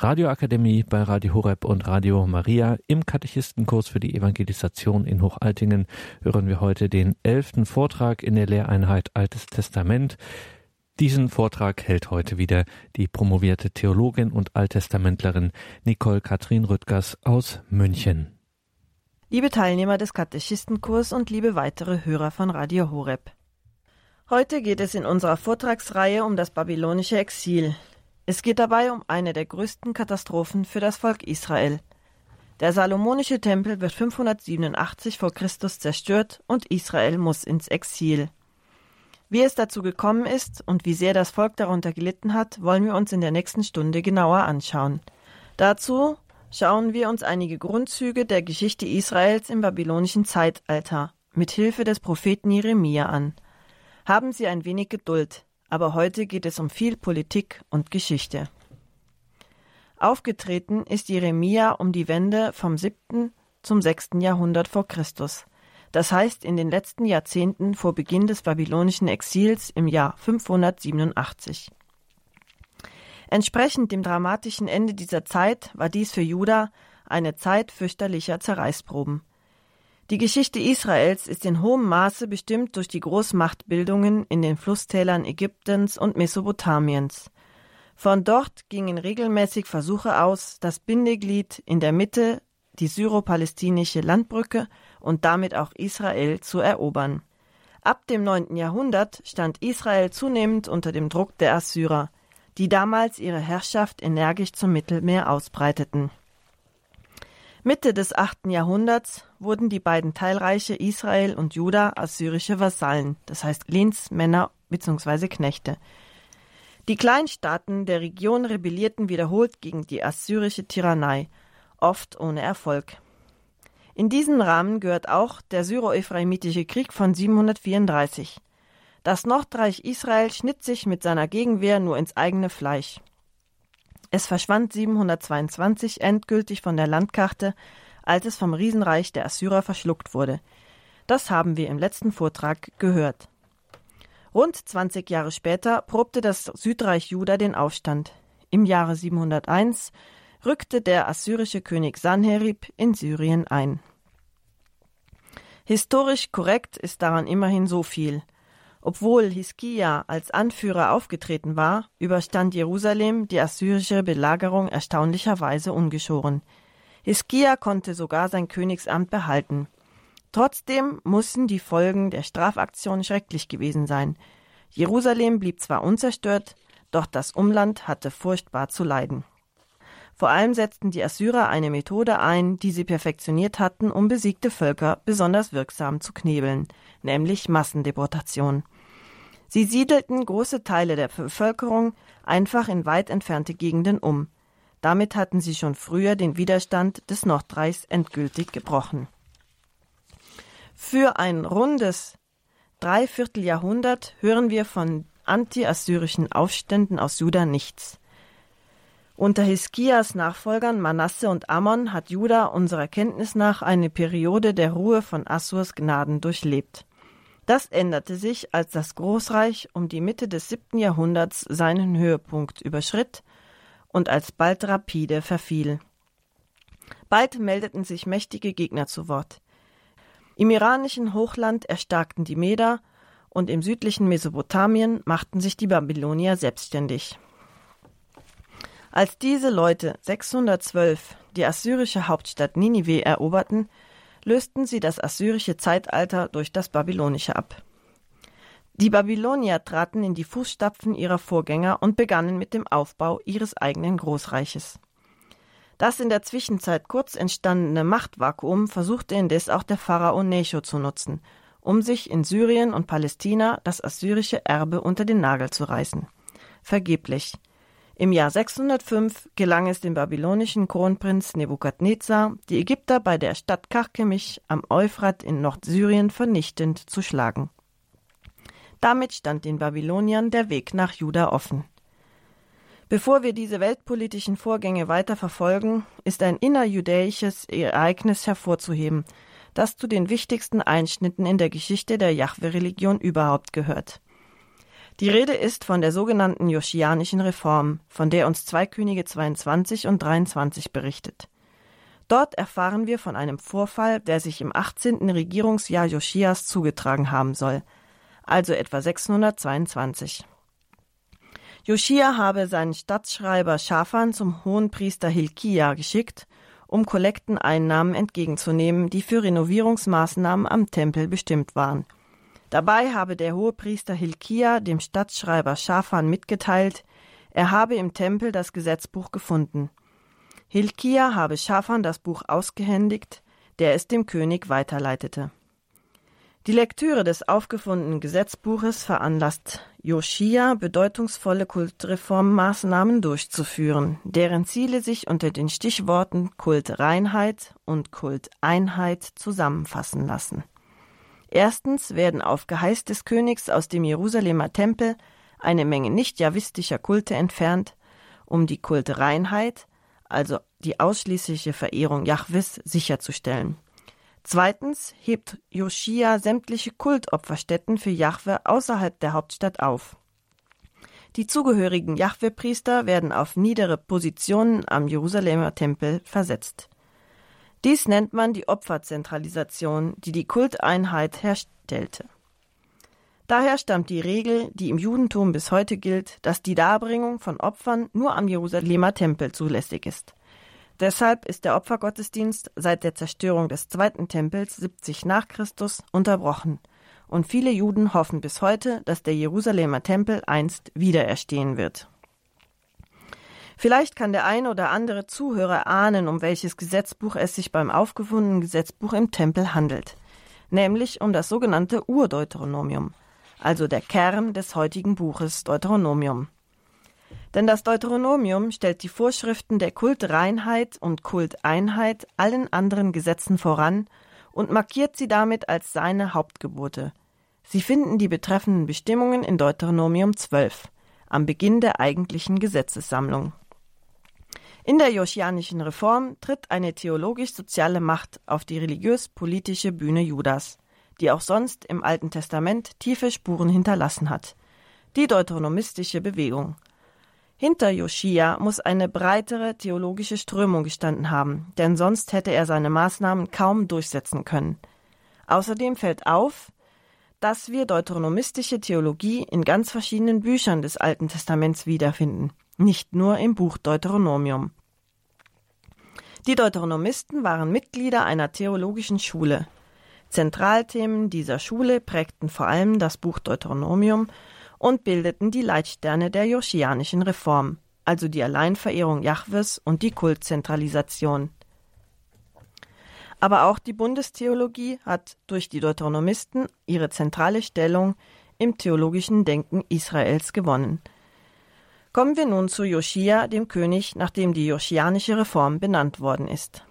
Radioakademie bei Radio Horeb und Radio Maria. Im Katechistenkurs für die Evangelisation in Hochaltingen hören wir heute den elften Vortrag in der Lehreinheit Altes Testament. Diesen Vortrag hält heute wieder die promovierte Theologin und Alttestamentlerin Nicole Katrin Rüttgers aus München. Liebe Teilnehmer des Katechistenkurs und liebe weitere Hörer von Radio Horeb. Heute geht es in unserer Vortragsreihe um das babylonische Exil, es geht dabei um eine der größten Katastrophen für das Volk Israel. Der salomonische Tempel wird 587 vor Christus zerstört und Israel muss ins Exil. Wie es dazu gekommen ist und wie sehr das Volk darunter gelitten hat, wollen wir uns in der nächsten Stunde genauer anschauen. Dazu schauen wir uns einige Grundzüge der Geschichte Israels im babylonischen Zeitalter mit Hilfe des Propheten Jeremia an. Haben Sie ein wenig Geduld aber heute geht es um viel Politik und Geschichte. Aufgetreten ist Jeremia um die Wende vom 7. zum 6. Jahrhundert vor Christus. Das heißt in den letzten Jahrzehnten vor Beginn des babylonischen Exils im Jahr 587. Entsprechend dem dramatischen Ende dieser Zeit war dies für Juda eine Zeit fürchterlicher Zerreißproben. Die Geschichte Israels ist in hohem Maße bestimmt durch die Großmachtbildungen in den Flusstälern Ägyptens und Mesopotamiens. Von dort gingen regelmäßig Versuche aus, das Bindeglied in der Mitte, die syro-palästinische Landbrücke und damit auch Israel zu erobern. Ab dem 9. Jahrhundert stand Israel zunehmend unter dem Druck der Assyrer, die damals ihre Herrschaft energisch zum Mittelmeer ausbreiteten. Mitte des 8. Jahrhunderts wurden die beiden Teilreiche Israel und Juda assyrische Vasallen, das heißt Lehnsmänner bzw. Knechte. Die Kleinstaaten der Region rebellierten wiederholt gegen die assyrische Tyrannei, oft ohne Erfolg. In diesen Rahmen gehört auch der syro-ephraimitische Krieg von 734. Das Nordreich Israel schnitt sich mit seiner Gegenwehr nur ins eigene Fleisch. Es verschwand 722 endgültig von der Landkarte, als es vom Riesenreich der Assyrer verschluckt wurde. Das haben wir im letzten Vortrag gehört. Rund 20 Jahre später probte das Südreich Juda den Aufstand. Im Jahre 701 rückte der assyrische König Sanherib in Syrien ein. Historisch korrekt ist daran immerhin so viel – obwohl Hiskia als Anführer aufgetreten war, überstand Jerusalem die assyrische Belagerung erstaunlicherweise ungeschoren. Hiskia konnte sogar sein Königsamt behalten. Trotzdem mussten die Folgen der Strafaktion schrecklich gewesen sein. Jerusalem blieb zwar unzerstört, doch das Umland hatte furchtbar zu leiden. Vor allem setzten die Assyrer eine Methode ein, die sie perfektioniert hatten, um besiegte Völker besonders wirksam zu knebeln, nämlich Massendeportation. Sie siedelten große Teile der Bevölkerung einfach in weit entfernte Gegenden um. Damit hatten sie schon früher den Widerstand des Nordreichs endgültig gebrochen. Für ein rundes Dreivierteljahrhundert hören wir von anti-assyrischen Aufständen aus Juda nichts. Unter Hiskias Nachfolgern Manasse und Ammon hat Juda unserer Kenntnis nach eine Periode der Ruhe von Assurs Gnaden durchlebt. Das änderte sich, als das Großreich um die Mitte des siebten Jahrhunderts seinen Höhepunkt überschritt und alsbald rapide verfiel. Bald meldeten sich mächtige Gegner zu Wort. Im iranischen Hochland erstarkten die Meder und im südlichen Mesopotamien machten sich die Babylonier selbstständig. Als diese Leute 612 die assyrische Hauptstadt Ninive eroberten, lösten sie das assyrische Zeitalter durch das babylonische ab. Die Babylonier traten in die Fußstapfen ihrer Vorgänger und begannen mit dem Aufbau ihres eigenen Großreiches. Das in der Zwischenzeit kurz entstandene Machtvakuum versuchte indes auch der Pharao Necho zu nutzen, um sich in Syrien und Palästina das assyrische Erbe unter den Nagel zu reißen. Vergeblich. Im Jahr 605 gelang es dem babylonischen Kronprinz Nebukadnezar, die Ägypter bei der Stadt Karkemisch am Euphrat in Nordsyrien vernichtend zu schlagen. Damit stand den Babyloniern der Weg nach Juda offen. Bevor wir diese weltpolitischen Vorgänge weiter verfolgen, ist ein innerjudäisches Ereignis hervorzuheben, das zu den wichtigsten Einschnitten in der Geschichte der Jahwe-Religion überhaupt gehört. Die Rede ist von der sogenannten Joschianischen Reform, von der uns 2 Könige 22 und 23 berichtet. Dort erfahren wir von einem Vorfall, der sich im 18. Regierungsjahr Joschias zugetragen haben soll, also etwa 622. Joschia habe seinen Stadtschreiber Schafan zum Hohenpriester Hilkia geschickt, um Kollekteneinnahmen entgegenzunehmen, die für Renovierungsmaßnahmen am Tempel bestimmt waren. Dabei habe der Hohepriester Hilkia dem Stadtschreiber Schafan mitgeteilt, er habe im Tempel das Gesetzbuch gefunden. Hilkia habe Schafan das Buch ausgehändigt, der es dem König weiterleitete. Die Lektüre des aufgefundenen Gesetzbuches veranlasst Joschia, bedeutungsvolle Kultreformmaßnahmen durchzuführen, deren Ziele sich unter den Stichworten Kultreinheit und Kulteinheit zusammenfassen lassen. Erstens werden auf Geheiß des Königs aus dem Jerusalemer Tempel eine Menge nicht javistischer Kulte entfernt, um die Kultreinheit, also die ausschließliche Verehrung Jahwes, sicherzustellen. Zweitens hebt Joschia sämtliche Kultopferstätten für Jahwe außerhalb der Hauptstadt auf. Die zugehörigen Jahwe-Priester werden auf niedere Positionen am Jerusalemer Tempel versetzt. Dies nennt man die Opferzentralisation, die die Kulteinheit herstellte. Daher stammt die Regel, die im Judentum bis heute gilt, dass die Darbringung von Opfern nur am Jerusalemer Tempel zulässig ist. Deshalb ist der Opfergottesdienst seit der Zerstörung des zweiten Tempels 70 nach Christus unterbrochen. Und viele Juden hoffen bis heute, dass der Jerusalemer Tempel einst wiedererstehen wird. Vielleicht kann der ein oder andere Zuhörer ahnen, um welches Gesetzbuch es sich beim aufgefundenen Gesetzbuch im Tempel handelt, nämlich um das sogenannte Urdeuteronomium, also der Kern des heutigen Buches Deuteronomium. Denn das Deuteronomium stellt die Vorschriften der Kultreinheit und Kulteinheit allen anderen Gesetzen voran und markiert sie damit als seine Hauptgebote. Sie finden die betreffenden Bestimmungen in Deuteronomium 12, am Beginn der eigentlichen Gesetzessammlung. In der Josianischen Reform tritt eine theologisch-soziale Macht auf die religiös-politische Bühne Judas, die auch sonst im Alten Testament tiefe Spuren hinterlassen hat. Die deuteronomistische Bewegung – hinter Joschia muss eine breitere theologische Strömung gestanden haben, denn sonst hätte er seine Maßnahmen kaum durchsetzen können. Außerdem fällt auf, dass wir deuteronomistische Theologie in ganz verschiedenen Büchern des Alten Testaments wiederfinden, nicht nur im Buch Deuteronomium. Die Deuteronomisten waren Mitglieder einer theologischen Schule. Zentralthemen dieser Schule prägten vor allem das Buch Deuteronomium und bildeten die Leitsterne der Joschianischen Reform, also die Alleinverehrung Jahwes und die Kultzentralisation. Aber auch die Bundestheologie hat durch die Deuteronomisten ihre zentrale Stellung im theologischen Denken Israels gewonnen. Kommen wir nun zu Joschia, dem König, nach dem die Joschianische Reform benannt worden ist.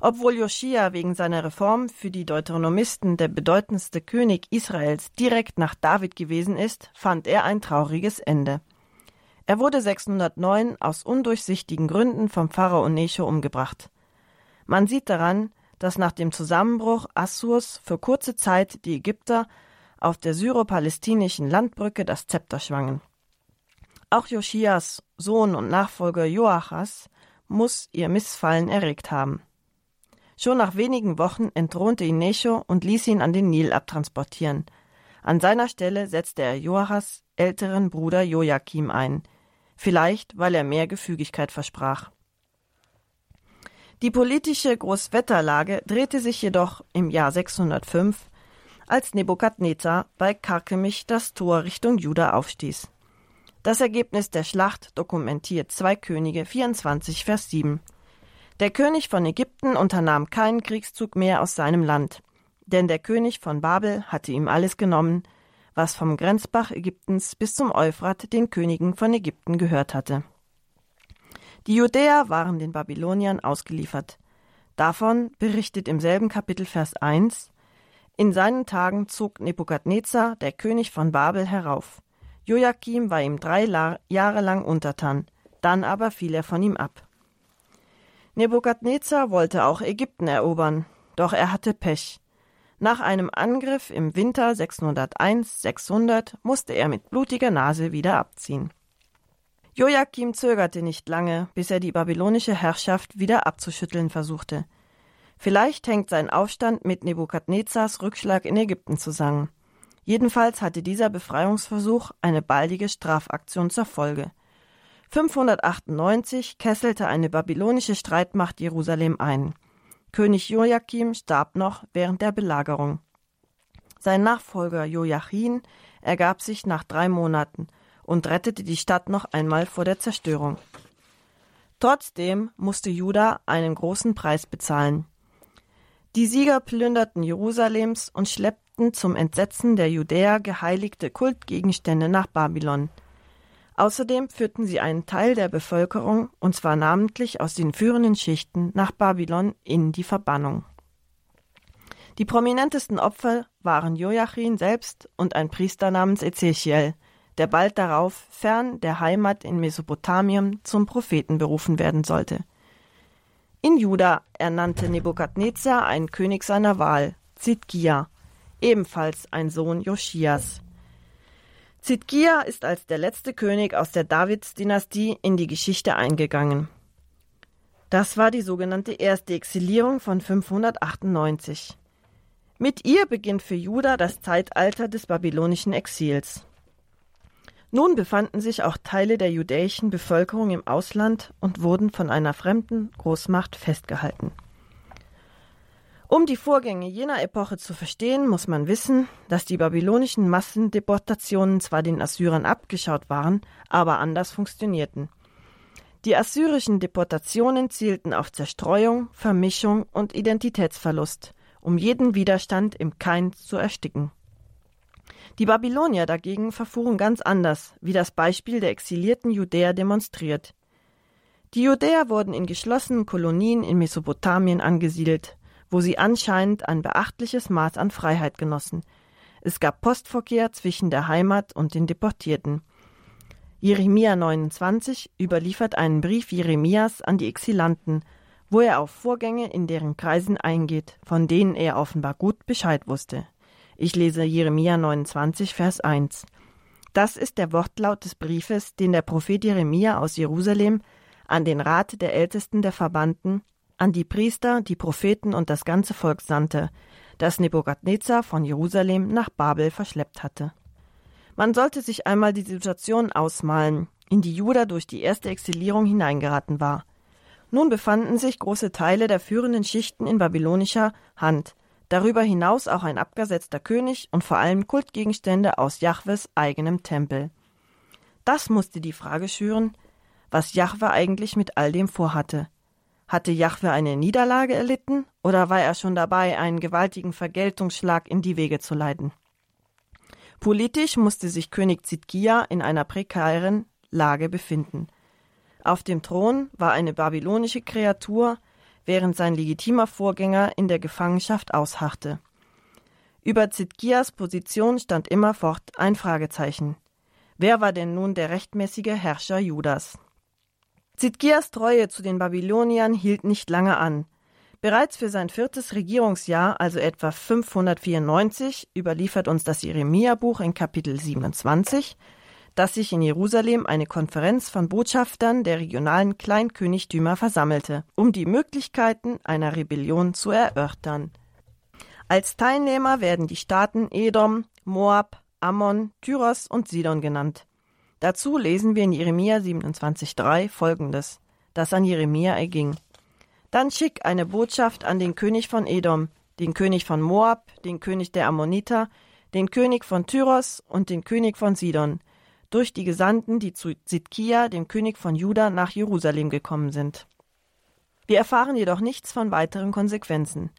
Obwohl Joschia wegen seiner Reform für die Deuteronomisten der bedeutendste König Israels direkt nach David gewesen ist, fand er ein trauriges Ende. Er wurde 609 aus undurchsichtigen Gründen vom Pharao Necho umgebracht. Man sieht daran, dass nach dem Zusammenbruch Assurs für kurze Zeit die Ägypter auf der syro-palästinischen Landbrücke das Zepter schwangen. Auch Joschias Sohn und Nachfolger Joachas muss ihr Missfallen erregt haben. Schon nach wenigen Wochen entthronte ihn Necho und ließ ihn an den Nil abtransportieren. An seiner Stelle setzte er Joachas älteren Bruder Joachim ein, vielleicht weil er mehr Gefügigkeit versprach. Die politische Großwetterlage drehte sich jedoch im Jahr 605, als Nebukadnezar bei Karkemich das Tor Richtung Juda aufstieß. Das Ergebnis der Schlacht dokumentiert 2 Könige 24, Vers 7. Der König von Ägypten unternahm keinen Kriegszug mehr aus seinem Land, denn der König von Babel hatte ihm alles genommen, was vom Grenzbach Ägyptens bis zum Euphrat den Königen von Ägypten gehört hatte. Die Judäer waren den Babyloniern ausgeliefert. Davon berichtet im selben Kapitel Vers 1 In seinen Tagen zog Nebukadnezar, der König von Babel, herauf. Joachim war ihm drei Jahre lang untertan, dann aber fiel er von ihm ab. Nebukadnezar wollte auch Ägypten erobern, doch er hatte Pech. Nach einem Angriff im Winter 601-600 musste er mit blutiger Nase wieder abziehen. Joachim zögerte nicht lange, bis er die babylonische Herrschaft wieder abzuschütteln versuchte. Vielleicht hängt sein Aufstand mit Nebukadnezars Rückschlag in Ägypten zusammen. Jedenfalls hatte dieser Befreiungsversuch eine baldige Strafaktion zur Folge. 598 kesselte eine babylonische Streitmacht Jerusalem ein. König Joachim starb noch während der Belagerung. Sein Nachfolger Joachim ergab sich nach drei Monaten und rettete die Stadt noch einmal vor der Zerstörung. Trotzdem musste Juda einen großen Preis bezahlen. Die Sieger plünderten Jerusalems und schleppten zum Entsetzen der Judäer geheiligte Kultgegenstände nach Babylon. Außerdem führten sie einen Teil der Bevölkerung, und zwar namentlich aus den führenden Schichten, nach Babylon in die Verbannung. Die prominentesten Opfer waren Joachim selbst und ein Priester namens Ezechiel, der bald darauf fern der Heimat in Mesopotamien zum Propheten berufen werden sollte. In Juda ernannte Nebukadnezar einen König seiner Wahl, Zidkia, ebenfalls ein Sohn Joschias. Zidkia ist als der letzte König aus der Davids-Dynastie in die Geschichte eingegangen. Das war die sogenannte erste Exilierung von 598. Mit ihr beginnt für Juda das Zeitalter des babylonischen Exils. Nun befanden sich auch Teile der judäischen Bevölkerung im Ausland und wurden von einer fremden Großmacht festgehalten. Um die Vorgänge jener Epoche zu verstehen, muss man wissen, dass die babylonischen Massendeportationen zwar den Assyrern abgeschaut waren, aber anders funktionierten. Die assyrischen Deportationen zielten auf Zerstreuung, Vermischung und Identitätsverlust, um jeden Widerstand im Keim zu ersticken. Die Babylonier dagegen verfuhren ganz anders, wie das Beispiel der exilierten Judäer demonstriert. Die Judäer wurden in geschlossenen Kolonien in Mesopotamien angesiedelt, wo sie anscheinend ein beachtliches Maß an Freiheit genossen. Es gab Postverkehr zwischen der Heimat und den Deportierten. Jeremia 29 überliefert einen Brief Jeremias an die Exilanten, wo er auf Vorgänge in deren Kreisen eingeht, von denen er offenbar gut Bescheid wusste. Ich lese Jeremia 29, Vers 1. Das ist der Wortlaut des Briefes, den der Prophet Jeremia aus Jerusalem an den Rat der Ältesten der Verbannten, an die Priester, die Propheten und das ganze Volk sandte, das Nebukadnezar von Jerusalem nach Babel verschleppt hatte. Man sollte sich einmal die Situation ausmalen, in die Juda durch die erste Exilierung hineingeraten war. Nun befanden sich große Teile der führenden Schichten in babylonischer Hand, darüber hinaus auch ein abgesetzter König und vor allem Kultgegenstände aus Jahwes eigenem Tempel. Das musste die Frage schüren, was Jahwe eigentlich mit all dem vorhatte. Hatte Jahwe eine Niederlage erlitten oder war er schon dabei, einen gewaltigen Vergeltungsschlag in die Wege zu leiten? Politisch musste sich König Zidkia in einer prekären Lage befinden. Auf dem Thron war eine babylonische Kreatur, während sein legitimer Vorgänger in der Gefangenschaft ausharrte. Über Zidkias Position stand immerfort ein Fragezeichen. Wer war denn nun der rechtmäßige Herrscher Judas? Zidkias Treue zu den Babyloniern hielt nicht lange an. Bereits für sein viertes Regierungsjahr, also etwa 594, überliefert uns das Jeremia-Buch in Kapitel 27, dass sich in Jerusalem eine Konferenz von Botschaftern der regionalen Kleinkönigtümer versammelte, um die Möglichkeiten einer Rebellion zu erörtern. Als Teilnehmer werden die Staaten Edom, Moab, Ammon, Tyros und Sidon genannt. Dazu lesen wir in Jeremia 27,3 folgendes, das an Jeremia erging. Dann schick eine Botschaft an den König von Edom, den König von Moab, den König der Ammoniter, den König von Tyros und den König von Sidon, durch die Gesandten, die zu Zidkia, dem König von Juda, nach Jerusalem gekommen sind. Wir erfahren jedoch nichts von weiteren Konsequenzen.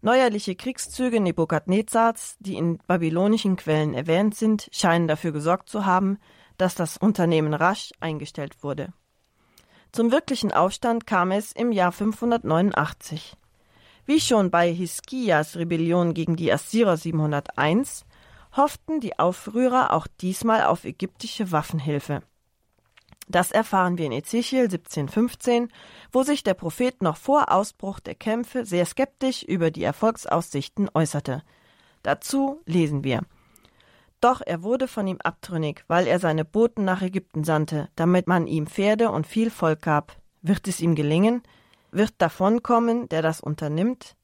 Neuerliche Kriegszüge Nebukadnezars, die in babylonischen Quellen erwähnt sind, scheinen dafür gesorgt zu haben, dass das Unternehmen rasch eingestellt wurde. Zum wirklichen Aufstand kam es im Jahr 589. Wie schon bei Hiskias Rebellion gegen die Assyrer 701 hofften die Aufrührer auch diesmal auf ägyptische Waffenhilfe. Das erfahren wir in Ezechiel 17,15, wo sich der Prophet noch vor Ausbruch der Kämpfe sehr skeptisch über die Erfolgsaussichten äußerte. Dazu lesen wir. Doch er wurde von ihm abtrünnig, weil er seine Boten nach Ägypten sandte, damit man ihm Pferde und viel Volk gab. Wird es ihm gelingen? Wird davonkommen, der das unternimmt?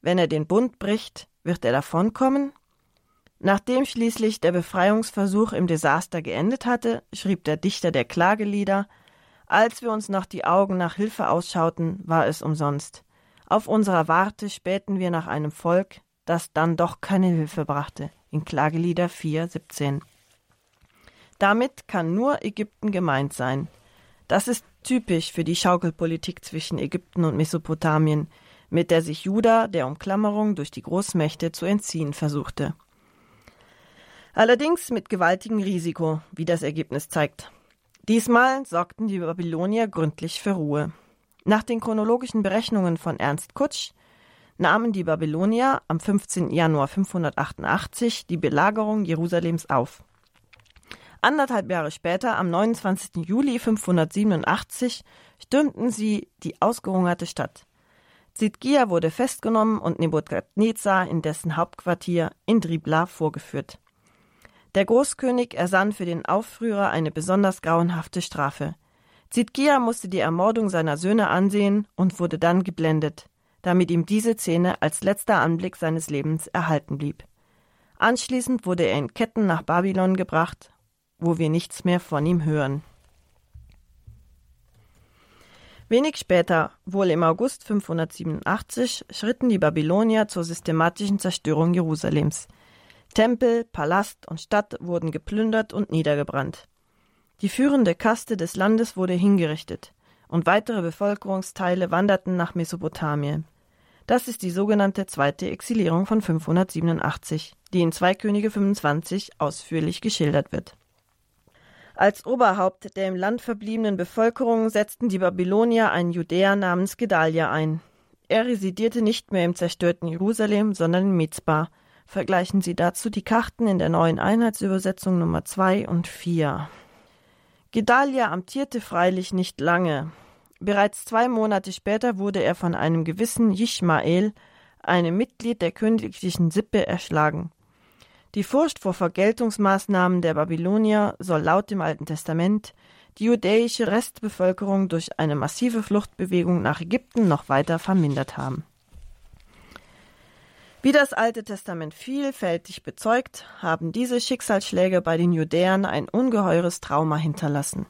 Wenn er den Bund bricht, wird er davonkommen? Nachdem schließlich der Befreiungsversuch im Desaster geendet hatte, schrieb der Dichter der Klagelieder Als wir uns noch die Augen nach Hilfe ausschauten, war es umsonst. Auf unserer Warte spähten wir nach einem Volk, das dann doch keine Hilfe brachte. In Klagelieder 4, 17. Damit kann nur Ägypten gemeint sein. Das ist typisch für die Schaukelpolitik zwischen Ägypten und Mesopotamien, mit der sich Juda der Umklammerung durch die Großmächte zu entziehen versuchte. Allerdings mit gewaltigem Risiko, wie das Ergebnis zeigt. Diesmal sorgten die Babylonier gründlich für Ruhe. Nach den chronologischen Berechnungen von Ernst Kutsch nahmen die Babylonier am 15. Januar 588 die Belagerung Jerusalems auf. Anderthalb Jahre später, am 29. Juli 587, stürmten sie die ausgehungerte Stadt. Zidgia wurde festgenommen und Nebukadnezar in dessen Hauptquartier in Dribla vorgeführt. Der Großkönig ersann für den Aufrührer eine besonders grauenhafte Strafe. Zidkia musste die Ermordung seiner Söhne ansehen und wurde dann geblendet, damit ihm diese Szene als letzter Anblick seines Lebens erhalten blieb. Anschließend wurde er in Ketten nach Babylon gebracht, wo wir nichts mehr von ihm hören. Wenig später, wohl im August 587, schritten die Babylonier zur systematischen Zerstörung Jerusalems – Tempel, Palast und Stadt wurden geplündert und niedergebrannt. Die führende Kaste des Landes wurde hingerichtet, und weitere Bevölkerungsteile wanderten nach Mesopotamien. Das ist die sogenannte zweite Exilierung von 587, die in 2 Könige 25 ausführlich geschildert wird. Als Oberhaupt der im Land verbliebenen Bevölkerung setzten die Babylonier einen Judäer namens Gedalia ein. Er residierte nicht mehr im zerstörten Jerusalem, sondern in Mizpah, Vergleichen Sie dazu die Karten in der neuen Einheitsübersetzung Nummer 2 und 4. Gedalia amtierte freilich nicht lange. Bereits zwei Monate später wurde er von einem gewissen Jishmael, einem Mitglied der königlichen Sippe, erschlagen. Die Furcht vor Vergeltungsmaßnahmen der Babylonier soll laut dem Alten Testament die judäische Restbevölkerung durch eine massive Fluchtbewegung nach Ägypten noch weiter vermindert haben. Wie das Alte Testament vielfältig bezeugt, haben diese Schicksalsschläge bei den Judäern ein ungeheures Trauma hinterlassen.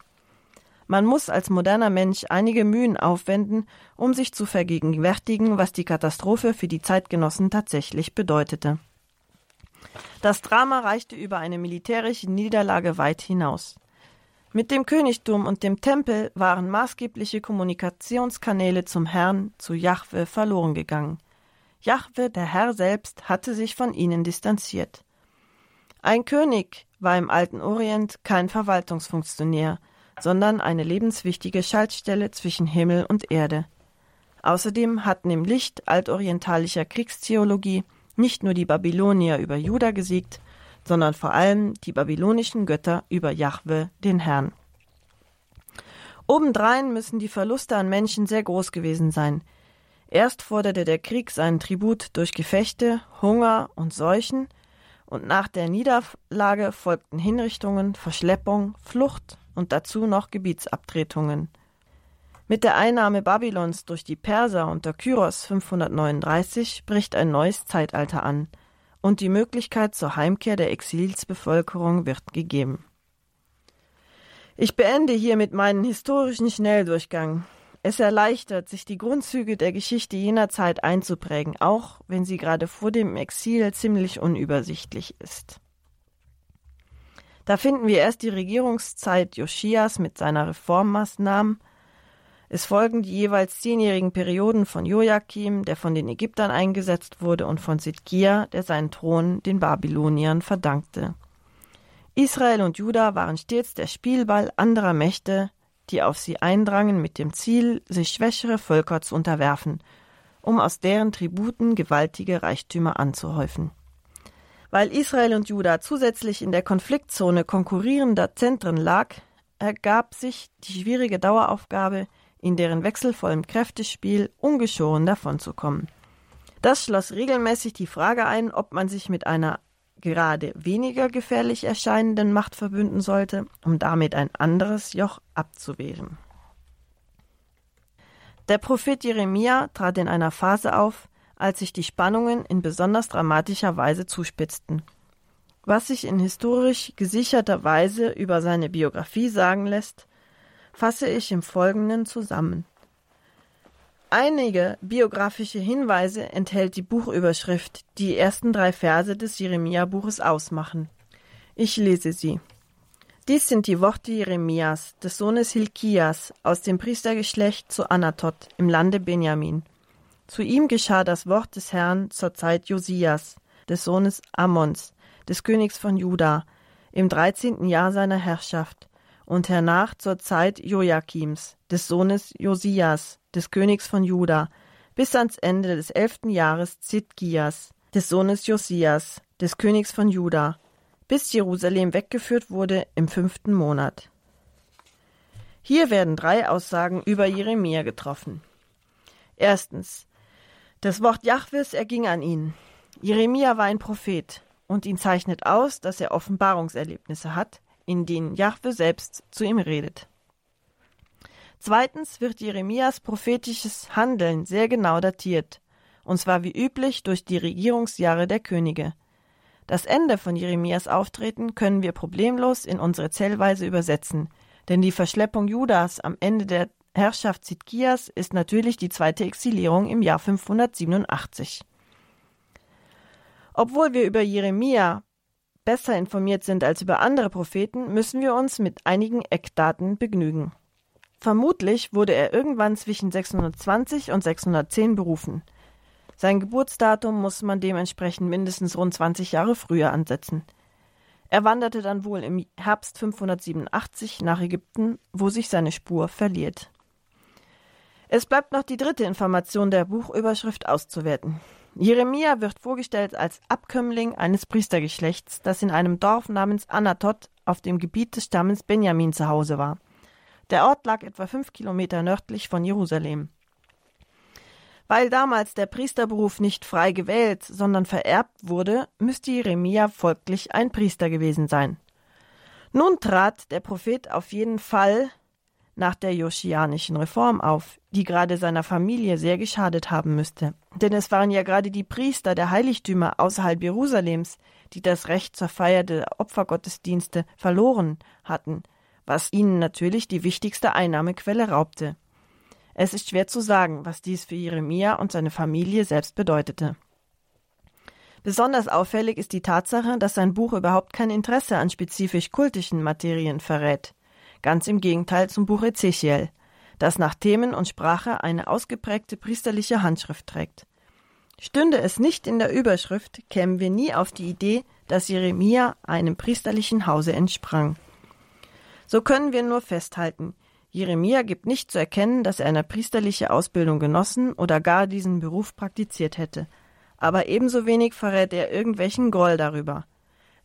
Man muss als moderner Mensch einige Mühen aufwenden, um sich zu vergegenwärtigen, was die Katastrophe für die Zeitgenossen tatsächlich bedeutete. Das Drama reichte über eine militärische Niederlage weit hinaus. Mit dem Königtum und dem Tempel waren maßgebliche Kommunikationskanäle zum Herrn, zu Jahwe, verloren gegangen. Jahwe, der Herr selbst, hatte sich von ihnen distanziert. Ein König war im alten Orient kein Verwaltungsfunktionär, sondern eine lebenswichtige Schaltstelle zwischen Himmel und Erde. Außerdem hatten im Licht altorientalischer Kriegstheologie nicht nur die Babylonier über Juda gesiegt, sondern vor allem die babylonischen Götter über Jahwe, den Herrn. Obendrein müssen die Verluste an Menschen sehr groß gewesen sein, Erst forderte der Krieg seinen Tribut durch Gefechte, Hunger und Seuchen, und nach der Niederlage folgten Hinrichtungen, Verschleppung, Flucht und dazu noch Gebietsabtretungen. Mit der Einnahme Babylons durch die Perser unter Kyros 539 bricht ein neues Zeitalter an, und die Möglichkeit zur Heimkehr der Exilsbevölkerung wird gegeben. Ich beende hiermit meinen historischen Schnelldurchgang. Es erleichtert, sich die Grundzüge der Geschichte jener Zeit einzuprägen, auch wenn sie gerade vor dem Exil ziemlich unübersichtlich ist. Da finden wir erst die Regierungszeit Joschias mit seiner Reformmaßnahmen. Es folgen die jeweils zehnjährigen Perioden von Joachim, der von den Ägyptern eingesetzt wurde, und von Sidkia, der seinen Thron den Babyloniern verdankte. Israel und Juda waren stets der Spielball anderer Mächte, die auf sie eindrangen mit dem Ziel, sich schwächere Völker zu unterwerfen, um aus deren Tributen gewaltige Reichtümer anzuhäufen. Weil Israel und Juda zusätzlich in der Konfliktzone konkurrierender Zentren lag, ergab sich die schwierige Daueraufgabe, in deren wechselvollem Kräftespiel ungeschoren davonzukommen. Das schloss regelmäßig die Frage ein, ob man sich mit einer gerade weniger gefährlich erscheinenden Macht verbünden sollte, um damit ein anderes Joch abzuwehren. Der Prophet Jeremia trat in einer Phase auf, als sich die Spannungen in besonders dramatischer Weise zuspitzten. Was sich in historisch gesicherter Weise über seine Biografie sagen lässt, fasse ich im Folgenden zusammen. Einige biografische Hinweise enthält die Buchüberschrift, die ersten drei Verse des Jeremia-Buches ausmachen. Ich lese sie. Dies sind die Worte Jeremias, des Sohnes Hilkias, aus dem Priestergeschlecht zu Anatot im Lande Benjamin. Zu ihm geschah das Wort des Herrn zur Zeit Josias, des Sohnes Ammons, des Königs von Juda, im dreizehnten Jahr seiner Herrschaft, und hernach zur Zeit Joachims, des Sohnes Josias, des Königs von Juda, bis ans Ende des elften Jahres Zidkias, des Sohnes Josias, des Königs von Juda, bis Jerusalem weggeführt wurde im fünften Monat. Hier werden drei Aussagen über Jeremia getroffen. Erstens. Das Wort Jahwes erging an ihn. Jeremia war ein Prophet und ihn zeichnet aus, dass er Offenbarungserlebnisse hat, in denen Jahwe selbst zu ihm redet. Zweitens wird Jeremias prophetisches Handeln sehr genau datiert, und zwar wie üblich durch die Regierungsjahre der Könige. Das Ende von Jeremias Auftreten können wir problemlos in unsere Zählweise übersetzen, denn die Verschleppung Judas am Ende der Herrschaft Zidkias ist natürlich die zweite Exilierung im Jahr 587. Obwohl wir über Jeremia besser informiert sind als über andere Propheten, müssen wir uns mit einigen Eckdaten begnügen. Vermutlich wurde er irgendwann zwischen 620 und 610 berufen. Sein Geburtsdatum muss man dementsprechend mindestens rund 20 Jahre früher ansetzen. Er wanderte dann wohl im Herbst 587 nach Ägypten, wo sich seine Spur verliert. Es bleibt noch die dritte Information der Buchüberschrift auszuwerten. Jeremia wird vorgestellt als Abkömmling eines Priestergeschlechts, das in einem Dorf namens Anatot auf dem Gebiet des Stammes Benjamin zu Hause war. Der Ort lag etwa fünf Kilometer nördlich von Jerusalem. Weil damals der Priesterberuf nicht frei gewählt, sondern vererbt wurde, müsste Jeremia folglich ein Priester gewesen sein. Nun trat der Prophet auf jeden Fall nach der joschianischen Reform auf, die gerade seiner Familie sehr geschadet haben müsste. Denn es waren ja gerade die Priester der Heiligtümer außerhalb Jerusalems, die das Recht zur Feier der Opfergottesdienste verloren hatten, was ihnen natürlich die wichtigste Einnahmequelle raubte. Es ist schwer zu sagen, was dies für Jeremia und seine Familie selbst bedeutete. Besonders auffällig ist die Tatsache, dass sein Buch überhaupt kein Interesse an spezifisch kultischen Materien verrät. Ganz im Gegenteil zum Buch Ezechiel, das nach Themen und Sprache eine ausgeprägte priesterliche Handschrift trägt. Stünde es nicht in der Überschrift, kämen wir nie auf die Idee, dass Jeremia einem priesterlichen Hause entsprang. So können wir nur festhalten, Jeremia gibt nicht zu erkennen, dass er eine priesterliche Ausbildung genossen oder gar diesen Beruf praktiziert hätte. Aber ebenso wenig verrät er irgendwelchen Groll darüber.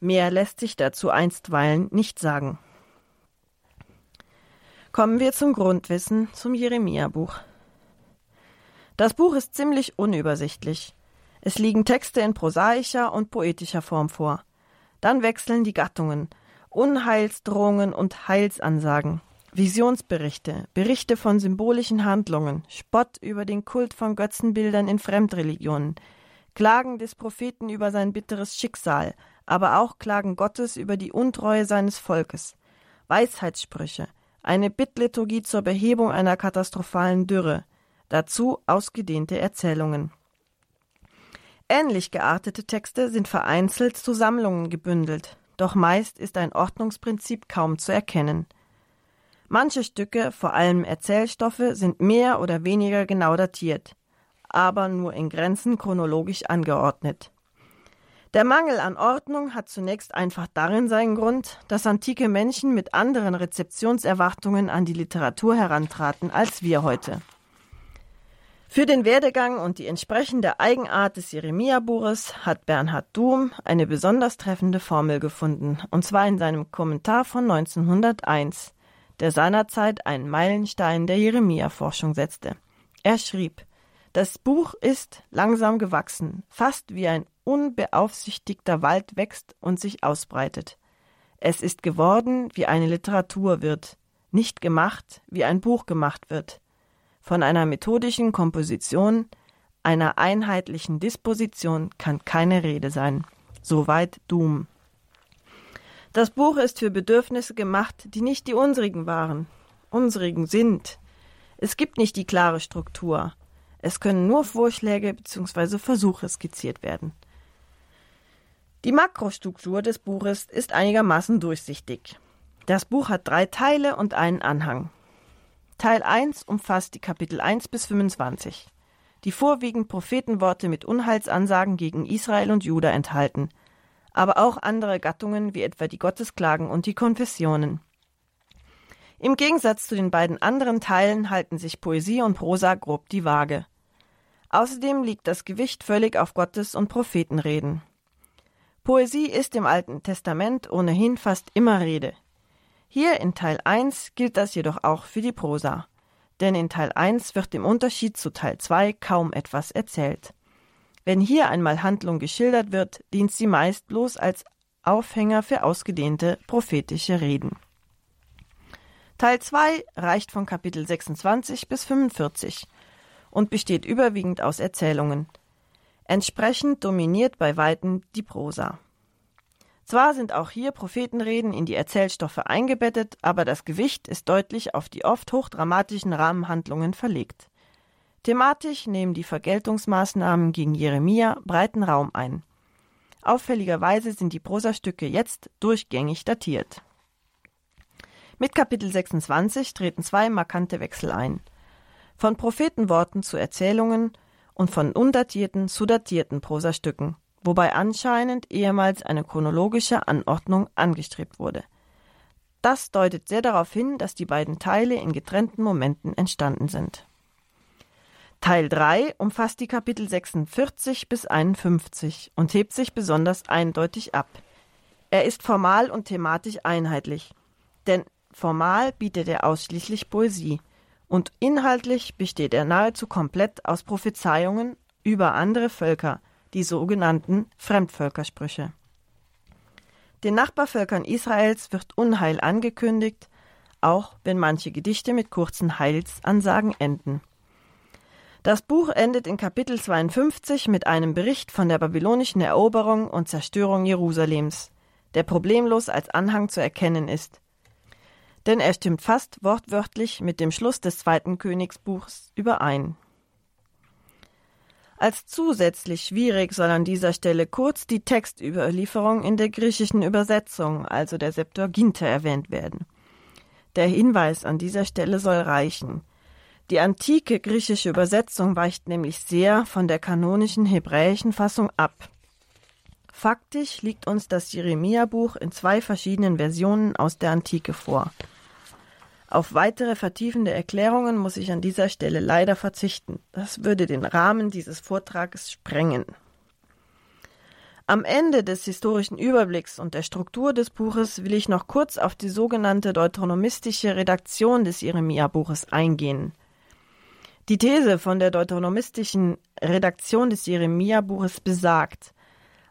Mehr lässt sich dazu einstweilen nicht sagen. Kommen wir zum Grundwissen zum Jeremia-Buch. Das Buch ist ziemlich unübersichtlich. Es liegen Texte in prosaischer und poetischer Form vor. Dann wechseln die Gattungen, Unheilsdrohungen und Heilsansagen. Visionsberichte, Berichte von symbolischen Handlungen, Spott über den Kult von Götzenbildern in Fremdreligionen, Klagen des Propheten über sein bitteres Schicksal, aber auch Klagen Gottes über die Untreue seines Volkes, Weisheitssprüche, eine Bittliturgie zur Behebung einer katastrophalen Dürre, dazu ausgedehnte Erzählungen. Ähnlich geartete Texte sind vereinzelt zu Sammlungen gebündelt, doch meist ist ein Ordnungsprinzip kaum zu erkennen. Manche Stücke, vor allem Erzählstoffe, sind mehr oder weniger genau datiert, aber nur in Grenzen chronologisch angeordnet. Der Mangel an Ordnung hat zunächst einfach darin seinen Grund, dass antike Menschen mit anderen Rezeptionserwartungen an die Literatur herantraten als wir heute. Für den Werdegang und die entsprechende Eigenart des Jeremia-Buches hat Bernhard Duhm eine besonders treffende Formel gefunden, und zwar in seinem Kommentar von 1901 der seinerzeit einen Meilenstein der Jeremia-Forschung setzte. Er schrieb, das Buch ist langsam gewachsen, fast wie ein unbeaufsichtigter Wald wächst und sich ausbreitet. Es ist geworden, wie eine Literatur wird, nicht gemacht, wie ein Buch gemacht wird. Von einer methodischen Komposition, einer einheitlichen Disposition kann keine Rede sein. Soweit Doom. Das Buch ist für Bedürfnisse gemacht, die nicht die unsrigen waren, unsrigen sind. Es gibt nicht die klare Struktur. Es können nur Vorschläge bzw. Versuche skizziert werden. Die Makrostruktur des Buches ist einigermaßen durchsichtig. Das Buch hat drei Teile und einen Anhang. Teil 1 umfasst die Kapitel 1 bis 25, die vorwiegend Prophetenworte mit Unheilsansagen gegen Israel und Juda enthalten – aber auch andere Gattungen wie etwa die Gottesklagen und die Konfessionen. Im Gegensatz zu den beiden anderen Teilen halten sich Poesie und Prosa grob die Waage. Außerdem liegt das Gewicht völlig auf Gottes und Prophetenreden. Poesie ist im Alten Testament ohnehin fast immer Rede. Hier in Teil 1 gilt das jedoch auch für die Prosa, denn in Teil 1 wird im Unterschied zu Teil 2 kaum etwas erzählt. Wenn hier einmal Handlung geschildert wird, dient sie meist bloß als Aufhänger für ausgedehnte prophetische Reden. Teil 2 reicht von Kapitel 26 bis 45 und besteht überwiegend aus Erzählungen. Entsprechend dominiert bei Weitem die Prosa. Zwar sind auch hier Prophetenreden in die Erzählstoffe eingebettet, aber das Gewicht ist deutlich auf die oft hochdramatischen Rahmenhandlungen verlegt. Thematisch nehmen die Vergeltungsmaßnahmen gegen Jeremia breiten Raum ein. Auffälligerweise sind die Prosastücke jetzt durchgängig datiert. Mit Kapitel 26 treten zwei markante Wechsel ein. Von Prophetenworten zu Erzählungen und von undatierten zu datierten Prosastücken, wobei anscheinend ehemals eine chronologische Anordnung angestrebt wurde. Das deutet sehr darauf hin, dass die beiden Teile in getrennten Momenten entstanden sind. Teil 3 umfasst die Kapitel 46 bis 51 und hebt sich besonders eindeutig ab. Er ist formal und thematisch einheitlich, denn formal bietet er ausschließlich Poesie und inhaltlich besteht er nahezu komplett aus Prophezeiungen über andere Völker, die sogenannten Fremdvölkersprüche. Den Nachbarvölkern Israels wird Unheil angekündigt, auch wenn manche Gedichte mit kurzen Heilsansagen enden. Das Buch endet in Kapitel 52 mit einem Bericht von der babylonischen Eroberung und Zerstörung Jerusalems, der problemlos als Anhang zu erkennen ist. Denn er stimmt fast wortwörtlich mit dem Schluss des zweiten Königsbuchs überein. Als zusätzlich schwierig soll an dieser Stelle kurz die Textüberlieferung in der griechischen Übersetzung, also der Septuaginta, erwähnt werden. Der Hinweis an dieser Stelle soll reichen. Die antike griechische Übersetzung weicht nämlich sehr von der kanonischen hebräischen Fassung ab. Faktisch liegt uns das Jeremia-Buch in zwei verschiedenen Versionen aus der Antike vor. Auf weitere vertiefende Erklärungen muss ich an dieser Stelle leider verzichten. Das würde den Rahmen dieses Vortrages sprengen. Am Ende des historischen Überblicks und der Struktur des Buches will ich noch kurz auf die sogenannte deuteronomistische Redaktion des Jeremia-Buches eingehen. Die These von der deuteronomistischen Redaktion des Jeremia-Buches besagt,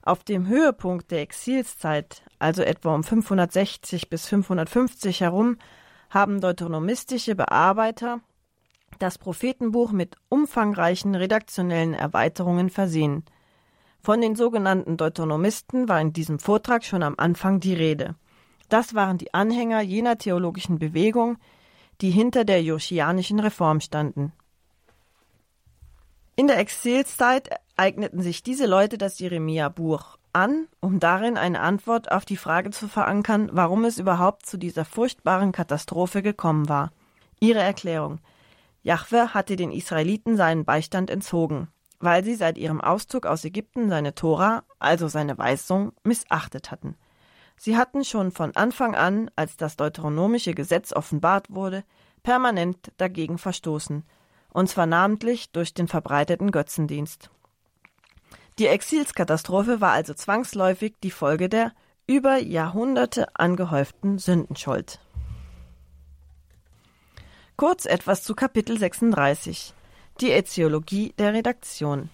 auf dem Höhepunkt der Exilszeit, also etwa um 560 bis 550 herum, haben deuteronomistische Bearbeiter das Prophetenbuch mit umfangreichen redaktionellen Erweiterungen versehen. Von den sogenannten Deuteronomisten war in diesem Vortrag schon am Anfang die Rede. Das waren die Anhänger jener theologischen Bewegung, die hinter der joschianischen Reform standen. In der Exilszeit eigneten sich diese Leute das Jeremia-Buch an, um darin eine Antwort auf die Frage zu verankern, warum es überhaupt zu dieser furchtbaren Katastrophe gekommen war. Ihre Erklärung. Jahwe hatte den Israeliten seinen Beistand entzogen, weil sie seit ihrem Auszug aus Ägypten seine Tora, also seine Weisung, missachtet hatten. Sie hatten schon von Anfang an, als das deuteronomische Gesetz offenbart wurde, permanent dagegen verstoßen – und zwar namentlich durch den verbreiteten Götzendienst. Die Exilskatastrophe war also zwangsläufig die Folge der über Jahrhunderte angehäuften Sündenschuld. Kurz etwas zu Kapitel 36. Die Äthiologie der Redaktion.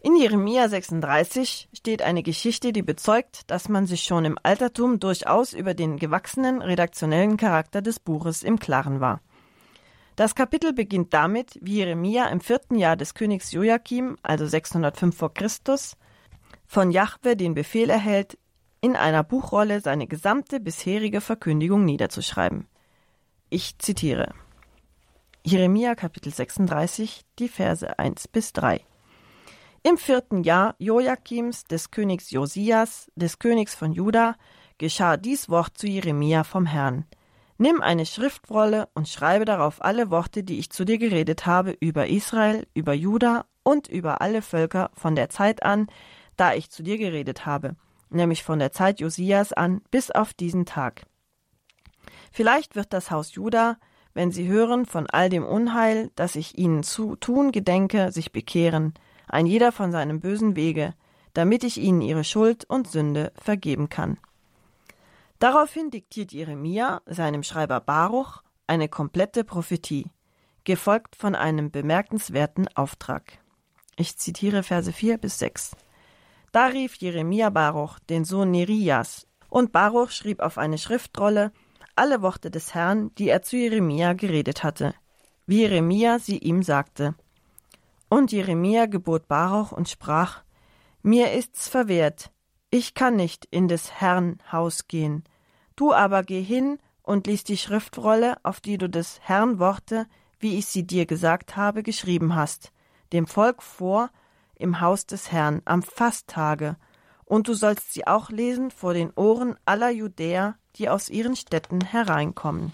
In Jeremia 36 steht eine Geschichte, die bezeugt, dass man sich schon im Altertum durchaus über den gewachsenen redaktionellen Charakter des Buches im Klaren war. Das Kapitel beginnt damit, wie Jeremia im vierten Jahr des Königs Joachim, also 605 vor Christus, von Jahwe den Befehl erhält, in einer Buchrolle seine gesamte bisherige Verkündigung niederzuschreiben. Ich zitiere. Jeremia Kapitel 36, die Verse 1 bis 3. Im vierten Jahr Joachims des Königs Josias, des Königs von Juda, geschah dies Wort zu Jeremia vom Herrn. Nimm eine Schriftrolle und schreibe darauf alle Worte, die ich zu dir geredet habe über Israel, über Juda und über alle Völker von der Zeit an, da ich zu dir geredet habe, nämlich von der Zeit Josias an bis auf diesen Tag. Vielleicht wird das Haus Juda, wenn sie hören von all dem Unheil, das ich ihnen zu tun gedenke, sich bekehren, ein jeder von seinem bösen Wege, damit ich ihnen ihre Schuld und Sünde vergeben kann. Daraufhin diktiert Jeremia seinem Schreiber Baruch eine komplette Prophetie, gefolgt von einem bemerkenswerten Auftrag. Ich zitiere Verse 4 bis 6. Da rief Jeremia Baruch, den Sohn Nerias, und Baruch schrieb auf eine Schriftrolle alle Worte des Herrn, die er zu Jeremia geredet hatte, wie Jeremia sie ihm sagte. Und Jeremia gebot Baruch und sprach, Mir ist's verwehrt, ich kann nicht in des Herrn Haus gehen. Du aber geh hin und lies die Schriftrolle, auf die du des Herrn Worte, wie ich sie dir gesagt habe, geschrieben hast, dem Volk vor im Haus des Herrn am Fasttage, und du sollst sie auch lesen vor den Ohren aller Judäer, die aus ihren Städten hereinkommen.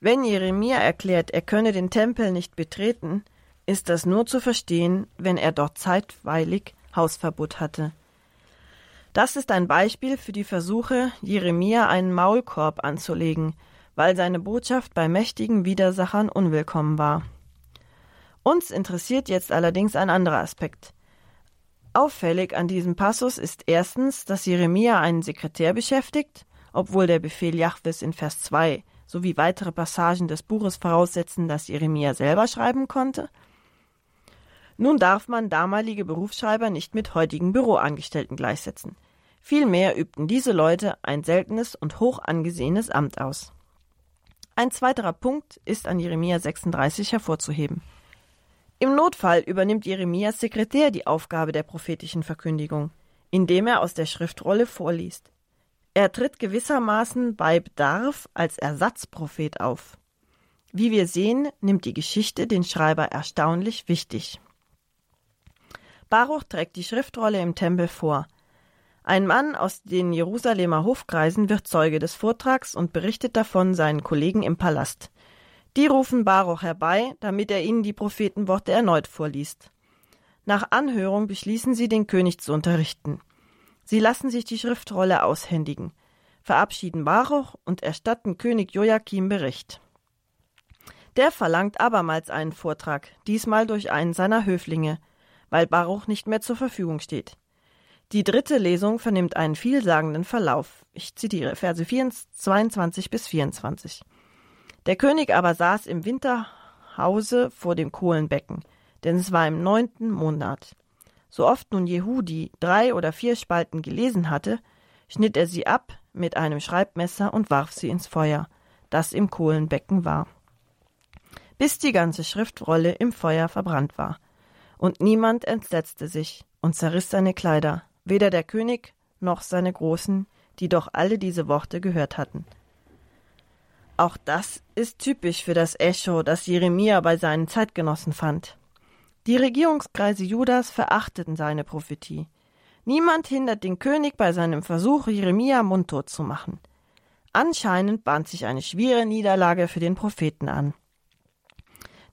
Wenn Jeremia erklärt, er könne den Tempel nicht betreten, ist das nur zu verstehen, wenn er dort zeitweilig Hausverbot hatte. Das ist ein Beispiel für die Versuche, Jeremia einen Maulkorb anzulegen, weil seine Botschaft bei mächtigen Widersachern unwillkommen war. Uns interessiert jetzt allerdings ein anderer Aspekt. Auffällig an diesem Passus ist erstens, dass Jeremia einen Sekretär beschäftigt, obwohl der Befehl Jahwes in Vers 2 sowie weitere Passagen des Buches voraussetzen, dass Jeremia selber schreiben konnte. Nun darf man damalige Berufsschreiber nicht mit heutigen Büroangestellten gleichsetzen. Vielmehr übten diese Leute ein seltenes und hoch angesehenes Amt aus. Ein zweiterer Punkt ist an Jeremia 36 hervorzuheben. Im Notfall übernimmt Jeremias Sekretär die Aufgabe der prophetischen Verkündigung, indem er aus der Schriftrolle vorliest. Er tritt gewissermaßen bei Bedarf als Ersatzprophet auf. Wie wir sehen, nimmt die Geschichte den Schreiber erstaunlich wichtig. Baruch trägt die Schriftrolle im Tempel vor. Ein Mann aus den Jerusalemer Hofkreisen wird Zeuge des Vortrags und berichtet davon seinen Kollegen im Palast. Die rufen Baruch herbei, damit er ihnen die Prophetenworte erneut vorliest. Nach Anhörung beschließen sie, den König zu unterrichten. Sie lassen sich die Schriftrolle aushändigen, verabschieden Baruch und erstatten König Joachim Bericht. Der verlangt abermals einen Vortrag, diesmal durch einen seiner Höflinge, weil Baruch nicht mehr zur Verfügung steht. Die dritte Lesung vernimmt einen vielsagenden Verlauf. Ich zitiere Verse 22 bis 24. Der König aber saß im Winterhause vor dem Kohlenbecken, denn es war im neunten Monat. So oft nun Jehudi drei oder vier Spalten gelesen hatte, schnitt er sie ab mit einem Schreibmesser und warf sie ins Feuer, das im Kohlenbecken war, bis die ganze Schriftrolle im Feuer verbrannt war. Und niemand entsetzte sich und zerriss seine Kleider, weder der König noch seine Großen, die doch alle diese Worte gehört hatten. Auch das ist typisch für das Echo, das Jeremia bei seinen Zeitgenossen fand. Die Regierungskreise Judas verachteten seine Prophetie. Niemand hindert den König bei seinem Versuch, Jeremia mundtot zu machen. Anscheinend bahnt sich eine schwere Niederlage für den Propheten an.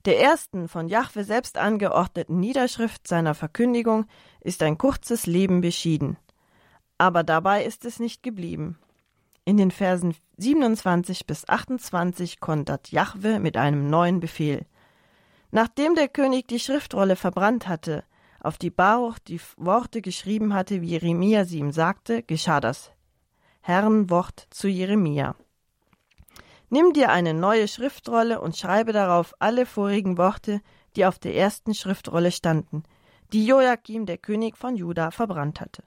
Der ersten von Jahwe selbst angeordneten Niederschrift seiner Verkündigung ist ein kurzes Leben beschieden. Aber dabei ist es nicht geblieben. In den Versen 27 bis 28 kontert Jahwe mit einem neuen Befehl. Nachdem der König die Schriftrolle verbrannt hatte, auf die Baruch die Worte geschrieben hatte, wie Jeremia sie ihm sagte, geschah das Herrn Wort zu Jeremia. Nimm dir eine neue Schriftrolle und schreibe darauf alle vorigen Worte, die auf der ersten Schriftrolle standen, die Joachim, der König von Juda, verbrannt hatte.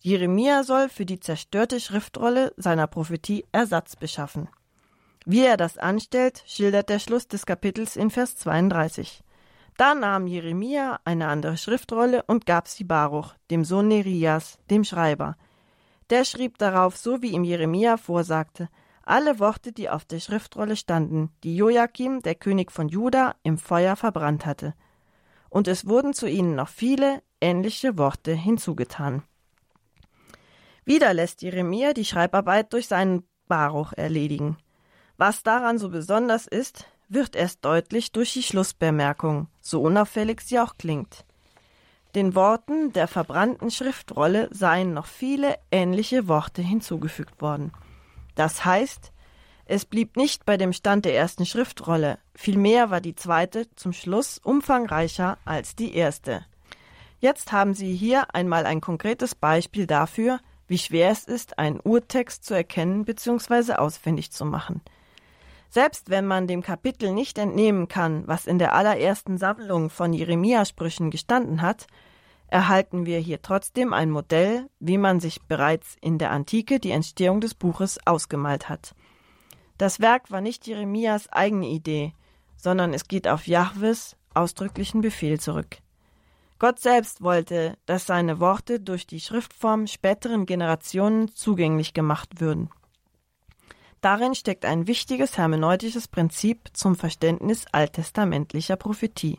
Jeremia soll für die zerstörte Schriftrolle seiner Prophetie Ersatz beschaffen. Wie er das anstellt, schildert der Schluss des Kapitels in Vers 32. Da nahm Jeremia eine andere Schriftrolle und gab sie Baruch, dem Sohn Nerias, dem Schreiber. Der schrieb darauf, so wie ihm Jeremia vorsagte, alle Worte, die auf der Schriftrolle standen, die Joachim, der König von Juda, im Feuer verbrannt hatte. Und es wurden zu ihnen noch viele ähnliche Worte hinzugetan. Wieder lässt Jeremia die Schreibarbeit durch seinen Baruch erledigen. Was daran so besonders ist, wird erst deutlich durch die Schlussbemerkung, so unauffällig sie auch klingt. Den Worten der verbrannten Schriftrolle seien noch viele ähnliche Worte hinzugefügt worden. Das heißt, es blieb nicht bei dem Stand der ersten Schriftrolle, vielmehr war die zweite zum Schluss umfangreicher als die erste. Jetzt haben Sie hier einmal ein konkretes Beispiel dafür, wie schwer es ist, einen Urtext zu erkennen bzw. ausfindig zu machen – selbst wenn man dem Kapitel nicht entnehmen kann, was in der allerersten Sammlung von Jeremia-Sprüchen gestanden hat, erhalten wir hier trotzdem ein Modell, wie man sich bereits in der Antike die Entstehung des Buches ausgemalt hat. Das Werk war nicht Jeremias eigene Idee, sondern es geht auf Jahwes ausdrücklichen Befehl zurück. Gott selbst wollte, dass seine Worte durch die Schriftform späteren Generationen zugänglich gemacht würden. Darin steckt ein wichtiges hermeneutisches Prinzip zum Verständnis alttestamentlicher Prophetie.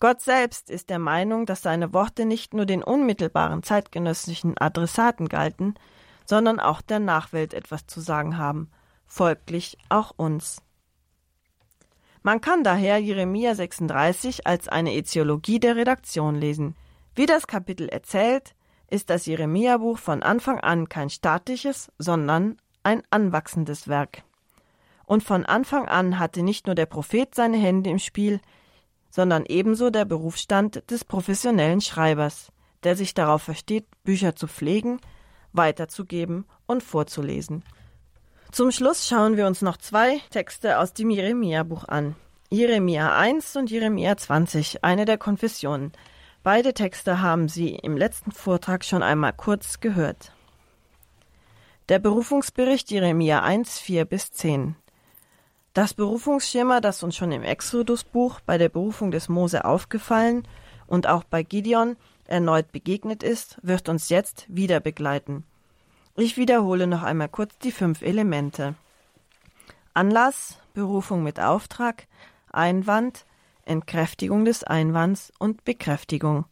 Gott selbst ist der Meinung, dass seine Worte nicht nur den unmittelbaren zeitgenössischen Adressaten galten, sondern auch der Nachwelt etwas zu sagen haben, folglich auch uns. Man kann daher Jeremia 36 als eine Eziologie der Redaktion lesen. Wie das Kapitel erzählt, ist das Jeremia-Buch von Anfang an kein statisches, sondern ein anwachsendes Werk. Und von Anfang an hatte nicht nur der Prophet seine Hände im Spiel, sondern ebenso der Berufsstand des professionellen Schreibers, der sich darauf versteht, Bücher zu pflegen, weiterzugeben und vorzulesen. Zum Schluss schauen wir uns noch zwei Texte aus dem Jeremia-Buch an. Jeremia 1 und Jeremia 20, eine der Konfessionen. Beide Texte haben Sie im letzten Vortrag schon einmal kurz gehört. Der Berufungsbericht Jeremia 1, 4 bis 10. Das Berufungsschema, das uns schon im Exodusbuch bei der Berufung des Mose aufgefallen und auch bei Gideon erneut begegnet ist, wird uns jetzt wieder begleiten. Ich wiederhole noch einmal kurz die fünf Elemente. Anlass, Berufung mit Auftrag, Einwand, Entkräftigung des Einwands und Bekräftigung.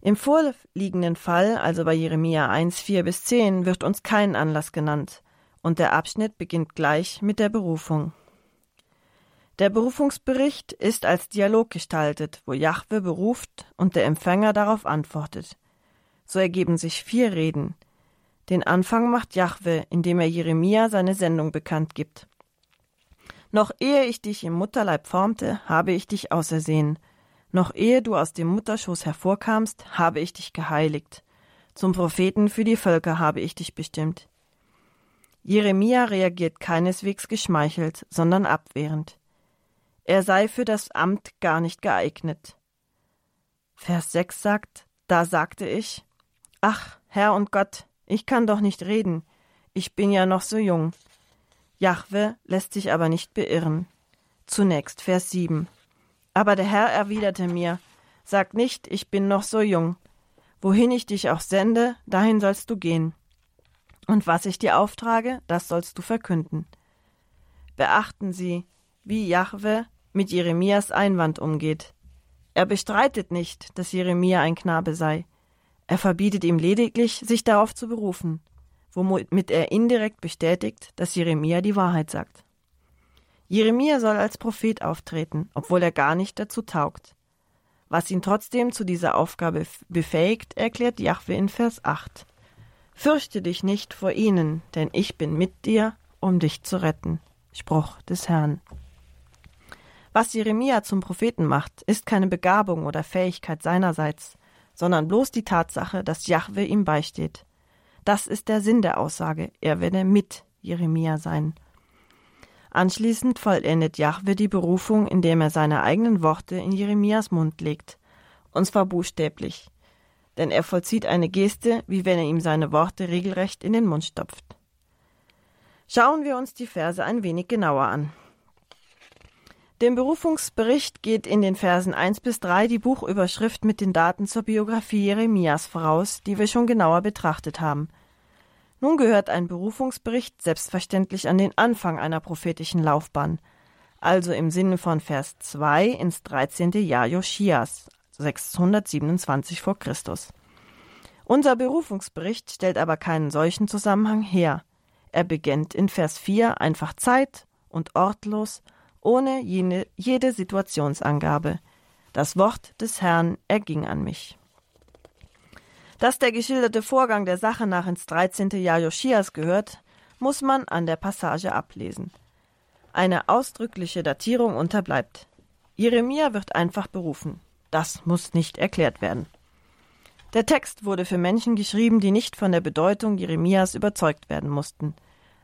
Im vorliegenden Fall, also bei Jeremia 1, 4 bis 10, wird uns kein Anlass genannt, und der Abschnitt beginnt gleich mit der Berufung. Der Berufungsbericht ist als Dialog gestaltet, wo Jahwe beruft und der Empfänger darauf antwortet. So ergeben sich vier Reden. Den Anfang macht Jahwe, indem er Jeremia seine Sendung bekannt gibt. Noch ehe ich dich im Mutterleib formte, habe ich dich ausersehen, noch ehe du aus dem Mutterschoß hervorkamst, habe ich dich geheiligt. Zum Propheten für die Völker habe ich dich bestimmt. Jeremia reagiert keineswegs geschmeichelt, sondern abwehrend. Er sei für das Amt gar nicht geeignet. Vers 6 sagt, da sagte ich, Ach, Herr und Gott, ich kann doch nicht reden, ich bin ja noch so jung. Jahwe lässt sich aber nicht beirren. Zunächst Vers 7. Aber der Herr erwiderte mir, Sag nicht, ich bin noch so jung. Wohin ich dich auch sende, dahin sollst du gehen. Und was ich dir auftrage, das sollst du verkünden. Beachten Sie, wie Jahwe mit Jeremias Einwand umgeht. Er bestreitet nicht, dass Jeremia ein Knabe sei. Er verbietet ihm lediglich, sich darauf zu berufen, womit er indirekt bestätigt, dass Jeremia die Wahrheit sagt. Jeremia soll als Prophet auftreten, obwohl er gar nicht dazu taugt. Was ihn trotzdem zu dieser Aufgabe befähigt, erklärt Jahwe in Vers 8. Fürchte dich nicht vor ihnen, denn ich bin mit dir, um dich zu retten. Spruch des Herrn. Was Jeremia zum Propheten macht, ist keine Begabung oder Fähigkeit seinerseits, sondern bloß die Tatsache, dass Jahwe ihm beisteht. Das ist der Sinn der Aussage, er werde mit Jeremia sein. Anschließend vollendet Jahwe die Berufung, indem er seine eigenen Worte in Jeremias Mund legt. Und zwar buchstäblich. Denn er vollzieht eine Geste, wie wenn er ihm seine Worte regelrecht in den Mund stopft. Schauen wir uns die Verse ein wenig genauer an. Dem Berufungsbericht geht in den Versen 1 bis 3 die Buchüberschrift mit den Daten zur Biografie Jeremias voraus, die wir schon genauer betrachtet haben. Nun gehört ein Berufungsbericht selbstverständlich an den Anfang einer prophetischen Laufbahn, also im Sinne von Vers 2 ins 13. Jahr Joschias, 627 vor Christus. Unser Berufungsbericht stellt aber keinen solchen Zusammenhang her. Er beginnt in Vers 4 einfach zeit- und ortlos ohne jene, jede Situationsangabe. Das Wort des Herrn erging an mich. Dass der geschilderte Vorgang der Sache nach ins 13. Jahr Joschias gehört, muss man an der Passage ablesen. Eine ausdrückliche Datierung unterbleibt. Jeremia wird einfach berufen. Das muss nicht erklärt werden. Der Text wurde für Menschen geschrieben, die nicht von der Bedeutung Jeremias überzeugt werden mussten.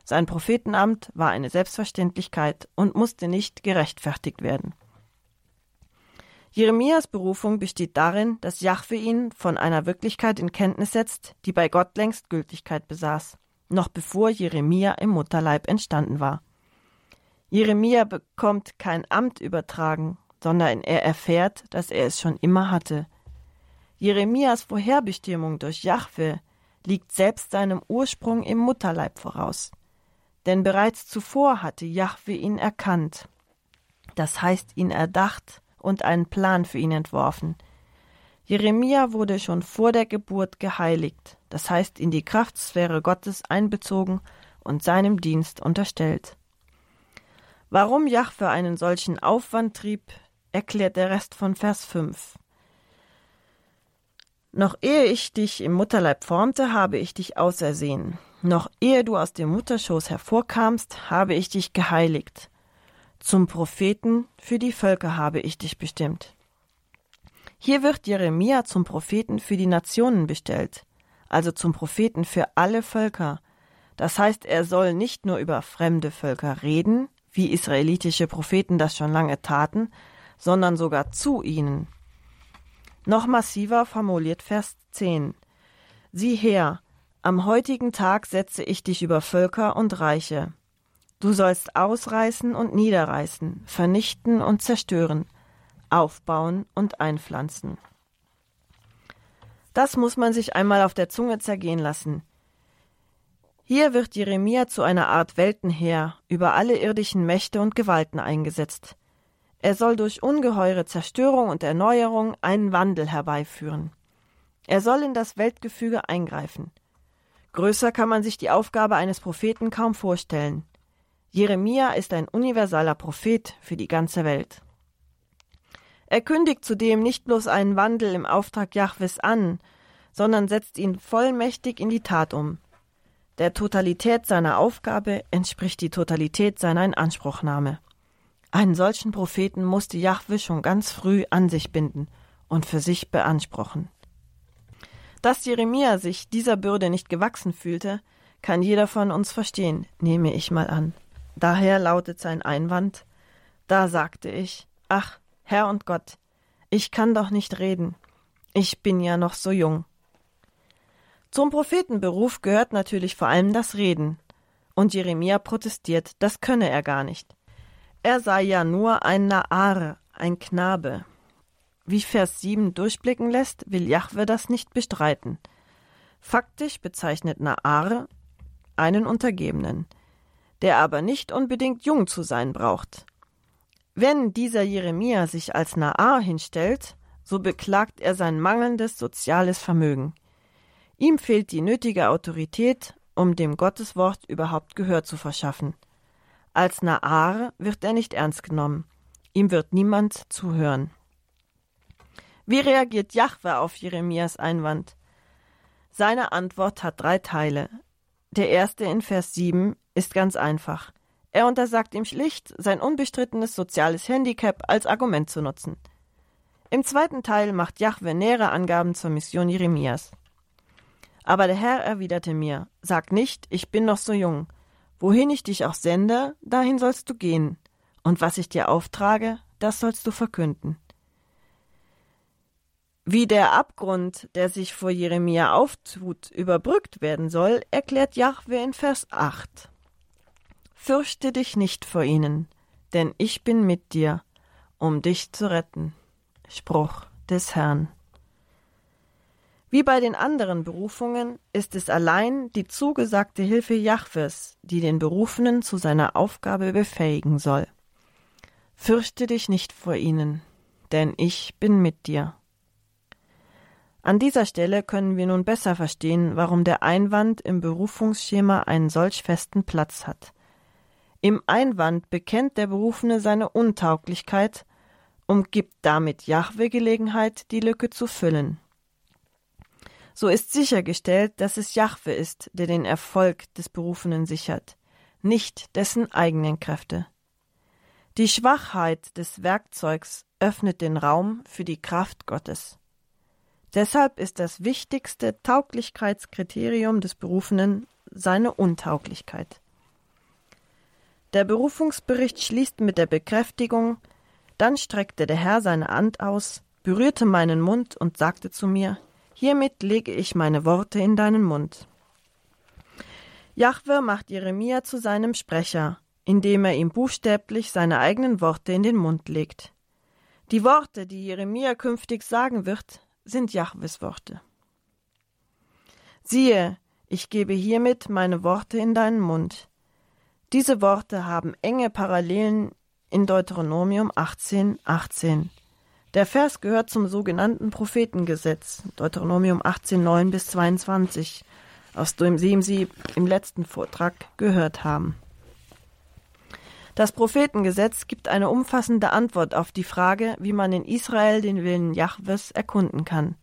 Sein Prophetenamt war eine Selbstverständlichkeit und musste nicht gerechtfertigt werden. Jeremias Berufung besteht darin, dass Jahwe ihn von einer Wirklichkeit in Kenntnis setzt, die bei Gott längst Gültigkeit besaß, noch bevor Jeremia im Mutterleib entstanden war. Jeremia bekommt kein Amt übertragen, sondern er erfährt, dass er es schon immer hatte. Jeremias Vorherbestimmung durch Jahwe liegt selbst seinem Ursprung im Mutterleib voraus denn bereits zuvor hatte Jahwe ihn erkannt, das heißt ihn erdacht und einen Plan für ihn entworfen. Jeremia wurde schon vor der Geburt geheiligt, das heißt in die Kraftsphäre Gottes einbezogen und seinem Dienst unterstellt. Warum Jahwe einen solchen Aufwand trieb, erklärt der Rest von Vers 5. Noch ehe ich dich im Mutterleib formte, habe ich dich ausersehen. Noch ehe du aus dem Mutterschoß hervorkamst, habe ich dich geheiligt. Zum Propheten für die Völker habe ich dich bestimmt. Hier wird Jeremia zum Propheten für die Nationen bestellt, also zum Propheten für alle Völker. Das heißt, er soll nicht nur über fremde Völker reden, wie israelitische Propheten das schon lange taten, sondern sogar zu ihnen. Noch massiver formuliert Vers 10. Sieh her, am heutigen Tag setze ich dich über Völker und Reiche. Du sollst ausreißen und niederreißen, vernichten und zerstören, aufbauen und einpflanzen. Das muss man sich einmal auf der Zunge zergehen lassen. Hier wird Jeremia zu einer Art Weltenheer über alle irdischen Mächte und Gewalten eingesetzt. Er soll durch ungeheure Zerstörung und Erneuerung einen Wandel herbeiführen. Er soll in das Weltgefüge eingreifen. Größer kann man sich die Aufgabe eines Propheten kaum vorstellen. Jeremia ist ein universaler Prophet für die ganze Welt. Er kündigt zudem nicht bloß einen Wandel im Auftrag Jahwes an, sondern setzt ihn vollmächtig in die Tat um. Der Totalität seiner Aufgabe entspricht die Totalität seiner Inanspruchnahme. Einen solchen Propheten musste Jahwe schon ganz früh an sich binden und für sich beanspruchen. Dass Jeremia sich dieser Bürde nicht gewachsen fühlte, kann jeder von uns verstehen, nehme ich mal an. Daher lautet sein Einwand Da sagte ich Ach, Herr und Gott, ich kann doch nicht reden. Ich bin ja noch so jung. Zum Prophetenberuf gehört natürlich vor allem das Reden. Und Jeremia protestiert, das könne er gar nicht. Er sei ja nur ein Naare, ein Knabe. Wie Vers 7 durchblicken lässt, will Jahwe das nicht bestreiten. Faktisch bezeichnet Naare einen Untergebenen, der aber nicht unbedingt jung zu sein braucht. Wenn dieser Jeremia sich als Naar hinstellt, so beklagt er sein mangelndes soziales Vermögen. Ihm fehlt die nötige Autorität, um dem Gotteswort überhaupt Gehör zu verschaffen. Als Naar wird er nicht ernst genommen. Ihm wird niemand zuhören. Wie reagiert Jahwe auf Jeremias Einwand? Seine Antwort hat drei Teile. Der erste in Vers 7 ist ganz einfach. Er untersagt ihm schlicht, sein unbestrittenes soziales Handicap als Argument zu nutzen. Im zweiten Teil macht Jahwe nähere Angaben zur Mission Jeremias. Aber der Herr erwiderte mir: Sag nicht, ich bin noch so jung, Wohin ich dich auch sende, dahin sollst du gehen, und was ich dir auftrage, das sollst du verkünden. Wie der Abgrund, der sich vor Jeremia auftut, überbrückt werden soll, erklärt Jahwe in Vers 8. Fürchte dich nicht vor ihnen, denn ich bin mit dir, um dich zu retten. Spruch des Herrn. Wie bei den anderen Berufungen ist es allein die zugesagte Hilfe Jahwes, die den Berufenen zu seiner Aufgabe befähigen soll. Fürchte dich nicht vor ihnen, denn ich bin mit dir. An dieser Stelle können wir nun besser verstehen, warum der Einwand im Berufungsschema einen solch festen Platz hat. Im Einwand bekennt der Berufene seine Untauglichkeit und gibt damit Jahwe Gelegenheit, die Lücke zu füllen. So ist sichergestellt, dass es Jahwe ist, der den Erfolg des Berufenen sichert, nicht dessen eigenen Kräfte. Die Schwachheit des Werkzeugs öffnet den Raum für die Kraft Gottes. Deshalb ist das wichtigste Tauglichkeitskriterium des Berufenen seine Untauglichkeit. Der Berufungsbericht schließt mit der Bekräftigung, dann streckte der Herr seine Hand aus, berührte meinen Mund und sagte zu mir, Hiermit lege ich meine Worte in deinen Mund. Jahwe macht Jeremia zu seinem Sprecher, indem er ihm buchstäblich seine eigenen Worte in den Mund legt. Die Worte, die Jeremia künftig sagen wird, sind Jahwes Worte. Siehe, ich gebe hiermit meine Worte in deinen Mund. Diese Worte haben enge Parallelen in Deuteronomium 18, 18. Der Vers gehört zum sogenannten Prophetengesetz, Deuteronomium 18, 9 bis 22, aus dem Sie im letzten Vortrag gehört haben. Das Prophetengesetz gibt eine umfassende Antwort auf die Frage, wie man in Israel den Willen Jahwes erkunden kann.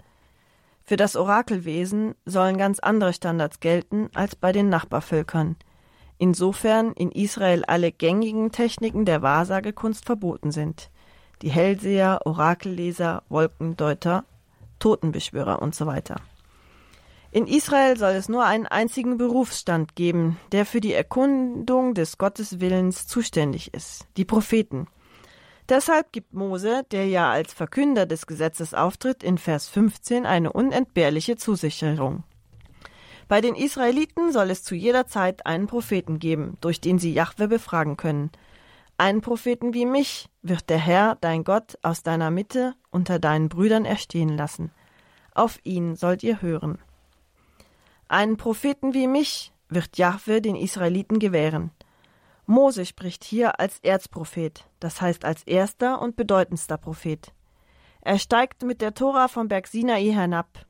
Für das Orakelwesen sollen ganz andere Standards gelten als bei den Nachbarvölkern. Insofern in Israel alle gängigen Techniken der Wahrsagekunst verboten sind die Hellseher, Orakelleser, Wolkendeuter, Totenbeschwörer und so weiter. In Israel soll es nur einen einzigen Berufsstand geben, der für die Erkundung des Gotteswillens zuständig ist, die Propheten. Deshalb gibt Mose, der ja als Verkünder des Gesetzes auftritt, in Vers 15 eine unentbehrliche Zusicherung. Bei den Israeliten soll es zu jeder Zeit einen Propheten geben, durch den sie Jahwe befragen können – einen Propheten wie mich wird der Herr, dein Gott, aus deiner Mitte unter deinen Brüdern erstehen lassen. Auf ihn sollt ihr hören. Einen Propheten wie mich wird Jahwe den Israeliten gewähren. Mose spricht hier als Erzprophet, das heißt als erster und bedeutendster Prophet. Er steigt mit der Tora vom Berg Sinai hinab.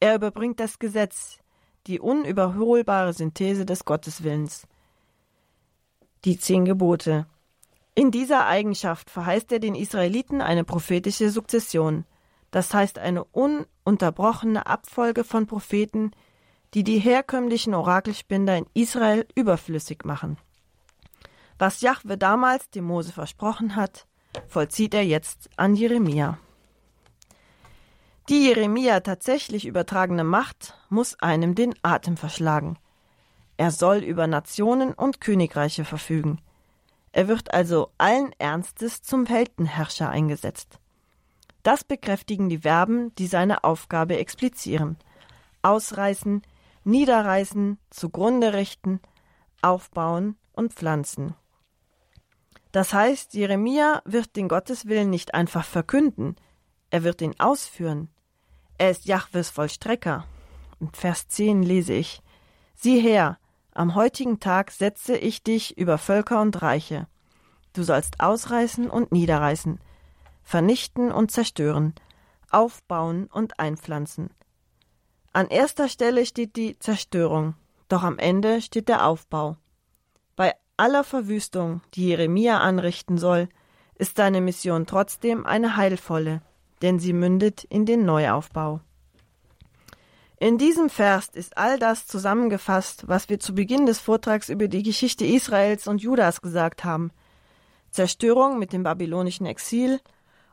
Er überbringt das Gesetz, die unüberholbare Synthese des Gotteswillens. Die zehn Gebote, in dieser Eigenschaft verheißt er den Israeliten eine prophetische Sukzession, das heißt eine ununterbrochene Abfolge von Propheten, die die herkömmlichen Orakelspinder in Israel überflüssig machen. Was Jahwe damals dem Mose versprochen hat, vollzieht er jetzt an Jeremia. Die Jeremia tatsächlich übertragene Macht muss einem den Atem verschlagen. Er soll über Nationen und Königreiche verfügen – er wird also allen Ernstes zum Weltenherrscher eingesetzt. Das bekräftigen die Verben, die seine Aufgabe explizieren. Ausreißen, niederreißen, zugrunde richten, aufbauen und pflanzen. Das heißt, Jeremia wird den Gotteswillen nicht einfach verkünden, er wird ihn ausführen. Er ist Jahwes Vollstrecker. In Vers 10 lese ich: Sieh her, am heutigen Tag setze ich dich über Völker und Reiche. Du sollst ausreißen und niederreißen, vernichten und zerstören, aufbauen und einpflanzen. An erster Stelle steht die Zerstörung, doch am Ende steht der Aufbau. Bei aller Verwüstung, die Jeremia anrichten soll, ist seine Mission trotzdem eine heilvolle, denn sie mündet in den Neuaufbau. In diesem Vers ist all das zusammengefasst, was wir zu Beginn des Vortrags über die Geschichte Israels und Judas gesagt haben. Zerstörung mit dem babylonischen Exil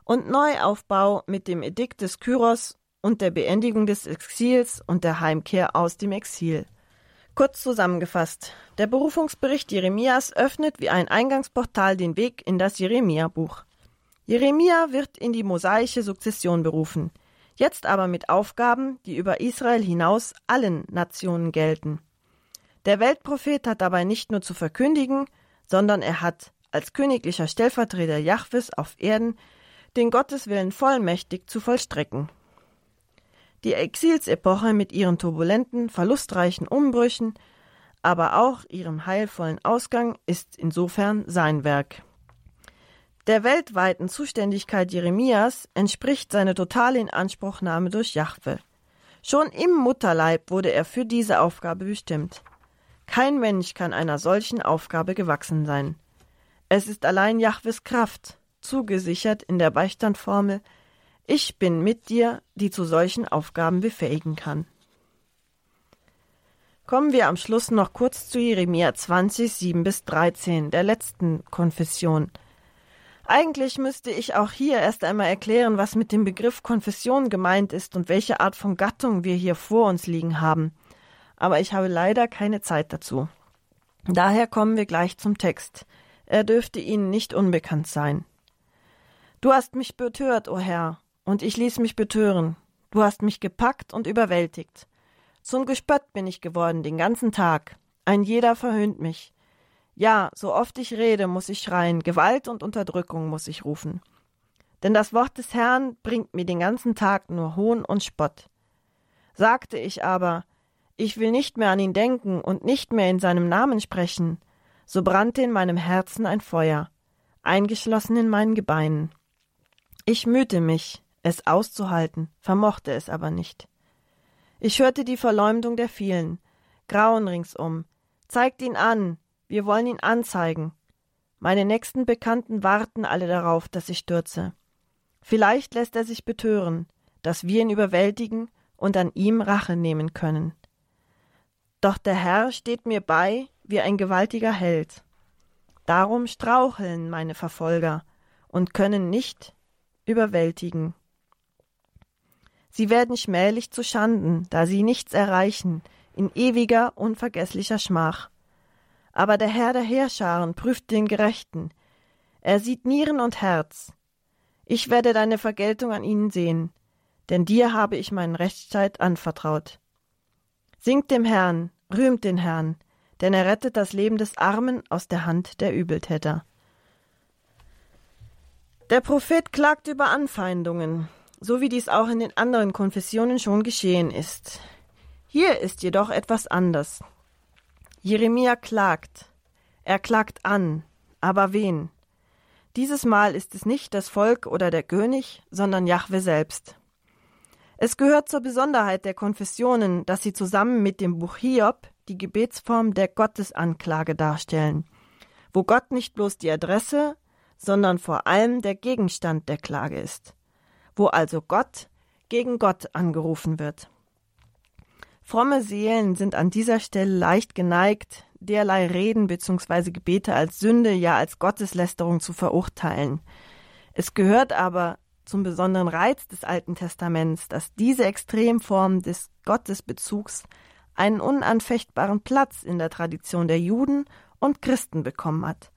und Neuaufbau mit dem Edikt des Kyros und der Beendigung des Exils und der Heimkehr aus dem Exil. Kurz zusammengefasst, der Berufungsbericht Jeremias öffnet wie ein Eingangsportal den Weg in das Jeremia-Buch. Jeremia wird in die mosaische Sukzession berufen, jetzt aber mit Aufgaben, die über Israel hinaus allen Nationen gelten. Der Weltprophet hat dabei nicht nur zu verkündigen, sondern er hat als königlicher Stellvertreter Jahwes auf Erden den Gotteswillen vollmächtig zu vollstrecken. Die Exilsepoche mit ihren turbulenten, verlustreichen Umbrüchen, aber auch ihrem heilvollen Ausgang ist insofern sein Werk. Der weltweiten Zuständigkeit Jeremias entspricht seine totale Inanspruchnahme durch Jahwe. Schon im Mutterleib wurde er für diese Aufgabe bestimmt. Kein Mensch kann einer solchen Aufgabe gewachsen sein. Es ist allein Jahwes Kraft, zugesichert in der Beistandformel Ich bin mit dir, die zu solchen Aufgaben befähigen kann. Kommen wir am Schluss noch kurz zu Jeremia 20, 7 bis 13, der letzten Konfession. Eigentlich müsste ich auch hier erst einmal erklären, was mit dem Begriff Konfession gemeint ist und welche Art von Gattung wir hier vor uns liegen haben. Aber ich habe leider keine Zeit dazu. Daher kommen wir gleich zum Text. Er dürfte Ihnen nicht unbekannt sein. Du hast mich betört, o oh Herr, und ich ließ mich betören. Du hast mich gepackt und überwältigt. Zum Gespött bin ich geworden den ganzen Tag. Ein jeder verhöhnt mich. Ja, so oft ich rede, muss ich schreien, Gewalt und Unterdrückung muss ich rufen. Denn das Wort des Herrn bringt mir den ganzen Tag nur Hohn und Spott. Sagte ich aber, ich will nicht mehr an ihn denken und nicht mehr in seinem Namen sprechen, so brannte in meinem Herzen ein Feuer, eingeschlossen in meinen Gebeinen. Ich mühte mich, es auszuhalten, vermochte es aber nicht. Ich hörte die Verleumdung der vielen, Grauen ringsum. Zeigt ihn an, wir wollen ihn anzeigen. Meine nächsten Bekannten warten alle darauf, dass ich stürze. Vielleicht lässt er sich betören, dass wir ihn überwältigen und an ihm Rache nehmen können. Doch der Herr steht mir bei wie ein gewaltiger Held. Darum straucheln meine Verfolger und können nicht überwältigen. Sie werden schmählich zu Schanden, da sie nichts erreichen, in ewiger, unvergesslicher Schmach. Aber der Herr der Heerscharen prüft den Gerechten. Er sieht Nieren und Herz. Ich werde deine Vergeltung an ihnen sehen, denn dir habe ich meinen Rechtsstreit anvertraut. Singt dem Herrn, rühmt den Herrn, denn er rettet das Leben des Armen aus der Hand der Übeltäter. Der Prophet klagt über Anfeindungen, so wie dies auch in den anderen Konfessionen schon geschehen ist. Hier ist jedoch etwas anders. Jeremia klagt. Er klagt an. Aber wen? Dieses Mal ist es nicht das Volk oder der König, sondern Jahwe selbst. Es gehört zur Besonderheit der Konfessionen, dass sie zusammen mit dem Buch Hiob die Gebetsform der Gottesanklage darstellen, wo Gott nicht bloß die Adresse, sondern vor allem der Gegenstand der Klage ist, wo also Gott gegen Gott angerufen wird. Fromme Seelen sind an dieser Stelle leicht geneigt, derlei Reden bzw. Gebete als Sünde, ja als Gotteslästerung zu verurteilen. Es gehört aber zum besonderen Reiz des Alten Testaments, dass diese Extremform des Gottesbezugs einen unanfechtbaren Platz in der Tradition der Juden und Christen bekommen hat.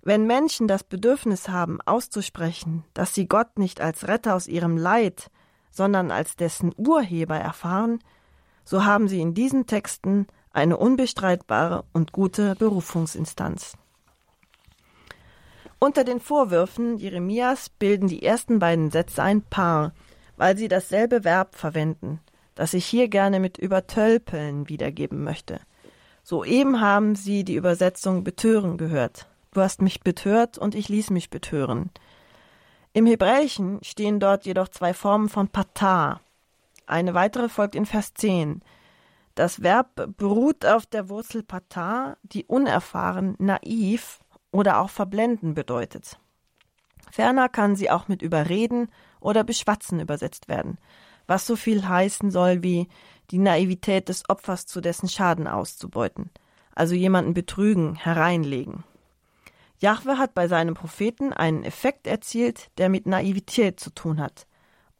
Wenn Menschen das Bedürfnis haben, auszusprechen, dass sie Gott nicht als Retter aus ihrem Leid, sondern als dessen Urheber erfahren, so haben sie in diesen Texten eine unbestreitbare und gute Berufungsinstanz. Unter den Vorwürfen Jeremias bilden die ersten beiden Sätze ein Paar, weil sie dasselbe Verb verwenden, das ich hier gerne mit übertölpeln wiedergeben möchte. Soeben haben Sie die Übersetzung betören gehört. Du hast mich betört und ich ließ mich betören. Im Hebräischen stehen dort jedoch zwei Formen von Patah. Eine weitere folgt in Vers 10. Das Verb beruht auf der Wurzel Patah, die unerfahren, naiv oder auch verblenden bedeutet. Ferner kann sie auch mit überreden oder beschwatzen übersetzt werden, was so viel heißen soll wie die Naivität des Opfers zu dessen Schaden auszubeuten, also jemanden betrügen, hereinlegen. Jahwe hat bei seinem Propheten einen Effekt erzielt, der mit Naivität zu tun hat,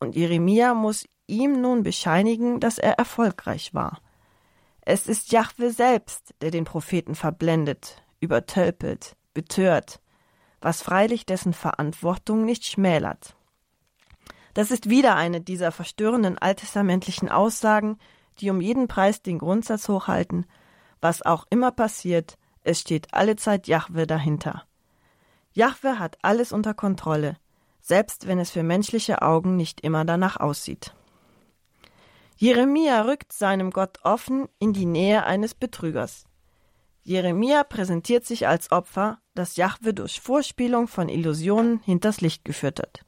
und Jeremia muss ihm nun bescheinigen, dass er erfolgreich war. Es ist Jahwe selbst, der den Propheten verblendet, übertölpelt, betört, was freilich dessen Verantwortung nicht schmälert. Das ist wieder eine dieser verstörenden alttestamentlichen Aussagen, die um jeden Preis den Grundsatz hochhalten, was auch immer passiert, es steht allezeit Jahwe dahinter. Jahwe hat alles unter Kontrolle, selbst wenn es für menschliche Augen nicht immer danach aussieht. Jeremia rückt seinem Gott offen in die Nähe eines Betrügers. Jeremia präsentiert sich als Opfer, das Jahwe durch Vorspielung von Illusionen hinters Licht geführt hat.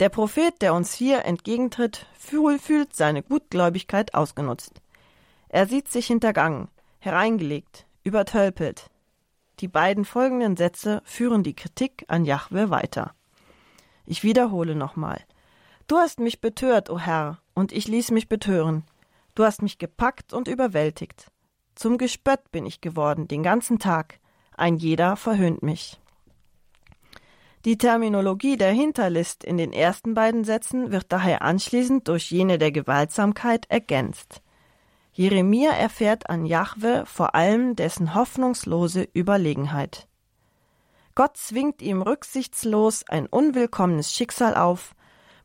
Der Prophet, der uns hier entgegentritt, fühlt seine Gutgläubigkeit ausgenutzt. Er sieht sich hintergangen, hereingelegt, übertölpelt. Die beiden folgenden Sätze führen die Kritik an Jahwe weiter. Ich wiederhole nochmal. Du hast mich betört, o oh Herr, und ich ließ mich betören. Du hast mich gepackt und überwältigt. Zum Gespött bin ich geworden den ganzen Tag. Ein jeder verhöhnt mich. Die Terminologie der Hinterlist in den ersten beiden Sätzen wird daher anschließend durch jene der Gewaltsamkeit ergänzt. Jeremia erfährt an Jahwe vor allem dessen hoffnungslose Überlegenheit. Gott zwingt ihm rücksichtslos ein unwillkommenes Schicksal auf,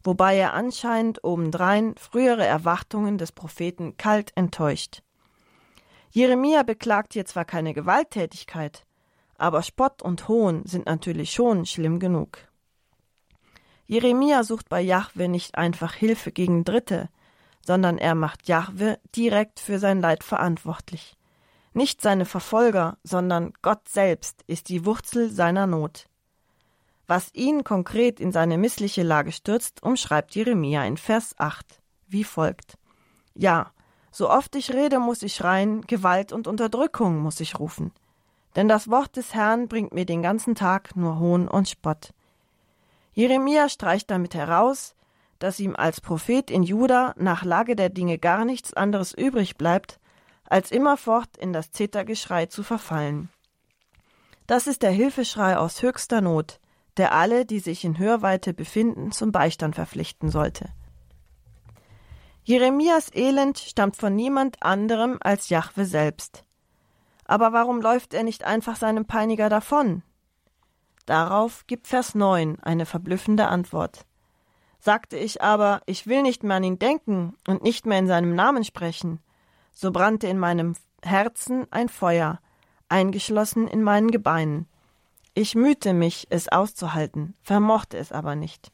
wobei er anscheinend obendrein frühere Erwartungen des Propheten kalt enttäuscht. Jeremia beklagt hier zwar keine Gewalttätigkeit, aber Spott und Hohn sind natürlich schon schlimm genug. Jeremia sucht bei Jahwe nicht einfach Hilfe gegen Dritte, sondern er macht Jahwe direkt für sein Leid verantwortlich. Nicht seine Verfolger, sondern Gott selbst ist die Wurzel seiner Not. Was ihn konkret in seine missliche Lage stürzt, umschreibt Jeremia in Vers 8 wie folgt. Ja, so oft ich rede, muss ich schreien, Gewalt und Unterdrückung muss ich rufen. Denn das Wort des Herrn bringt mir den ganzen Tag nur Hohn und Spott. Jeremia streicht damit heraus, dass ihm als Prophet in Juda nach Lage der Dinge gar nichts anderes übrig bleibt, als immerfort in das Zettergeschrei zu verfallen. Das ist der Hilfeschrei aus höchster Not, der alle, die sich in Hörweite befinden, zum Beistand verpflichten sollte. Jeremias Elend stammt von niemand anderem als Jahwe selbst. Aber warum läuft er nicht einfach seinem Peiniger davon? Darauf gibt Vers 9 eine verblüffende Antwort. Sagte ich aber, ich will nicht mehr an ihn denken und nicht mehr in seinem Namen sprechen, so brannte in meinem Herzen ein Feuer, eingeschlossen in meinen Gebeinen. Ich mühte mich, es auszuhalten, vermochte es aber nicht.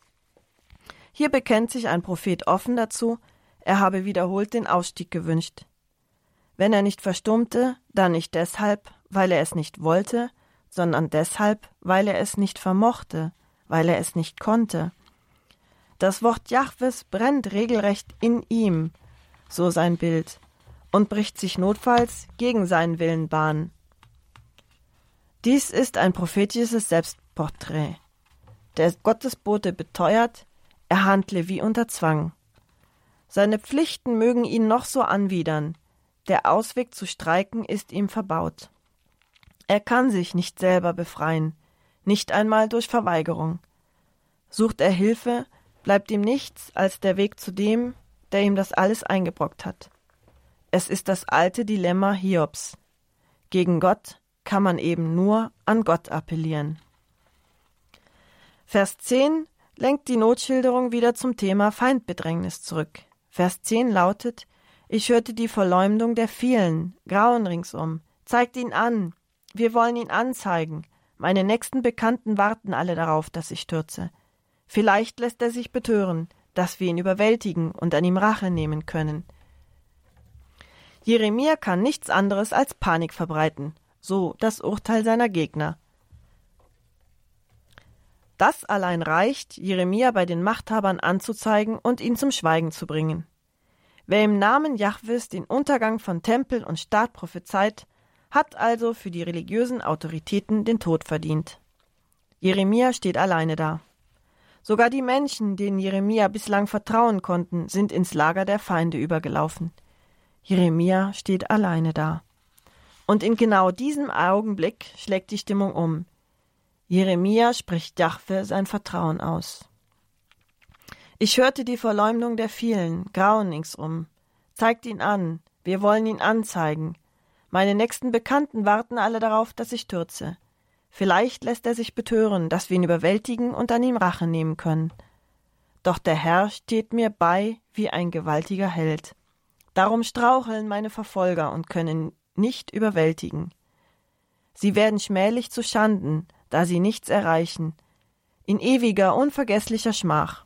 Hier bekennt sich ein Prophet offen dazu, er habe wiederholt den Ausstieg gewünscht. Wenn er nicht verstummte, dann nicht deshalb, weil er es nicht wollte, sondern deshalb, weil er es nicht vermochte, weil er es nicht konnte. Das Wort Jahwes brennt regelrecht in ihm, so sein Bild, und bricht sich notfalls gegen seinen Willen Bahn. Dies ist ein prophetisches Selbstporträt. Der Gottesbote beteuert, er handle wie unter Zwang. Seine Pflichten mögen ihn noch so anwidern, der Ausweg zu streiken ist ihm verbaut. Er kann sich nicht selber befreien, nicht einmal durch Verweigerung. Sucht er Hilfe, bleibt ihm nichts als der Weg zu dem, der ihm das alles eingebrockt hat. Es ist das alte Dilemma Hiobs. Gegen Gott kann man eben nur an Gott appellieren. Vers 10 lenkt die Notschilderung wieder zum Thema Feindbedrängnis zurück. Vers 10 lautet: Ich hörte die Verleumdung der vielen, Grauen ringsum. Zeigt ihn an. Wir wollen ihn anzeigen. Meine nächsten Bekannten warten alle darauf, dass ich stürze. Vielleicht lässt er sich betören, dass wir ihn überwältigen und an ihm Rache nehmen können. Jeremia kann nichts anderes als Panik verbreiten so das Urteil seiner Gegner. Das allein reicht, Jeremia bei den Machthabern anzuzeigen und ihn zum Schweigen zu bringen. Wer im Namen Jahwes den Untergang von Tempel und Staat prophezeit, hat also für die religiösen Autoritäten den Tod verdient. Jeremia steht alleine da. Sogar die Menschen, denen Jeremia bislang vertrauen konnten, sind ins Lager der Feinde übergelaufen. Jeremia steht alleine da. Und in genau diesem Augenblick schlägt die Stimmung um. Jeremia spricht Jahwe sein Vertrauen aus. Ich hörte die Verleumdung der vielen, grauen ringsum. Zeigt ihn an, Wir wollen ihn anzeigen. Meine nächsten Bekannten warten alle darauf, dass ich stürze. Vielleicht lässt er sich betören, dass wir ihn überwältigen und an ihm Rache nehmen können. Doch der Herr steht mir bei wie ein gewaltiger Held. Darum straucheln meine Verfolger und können nicht überwältigen. Sie werden schmählich zu Schanden, da sie nichts erreichen, in ewiger, unvergesslicher Schmach.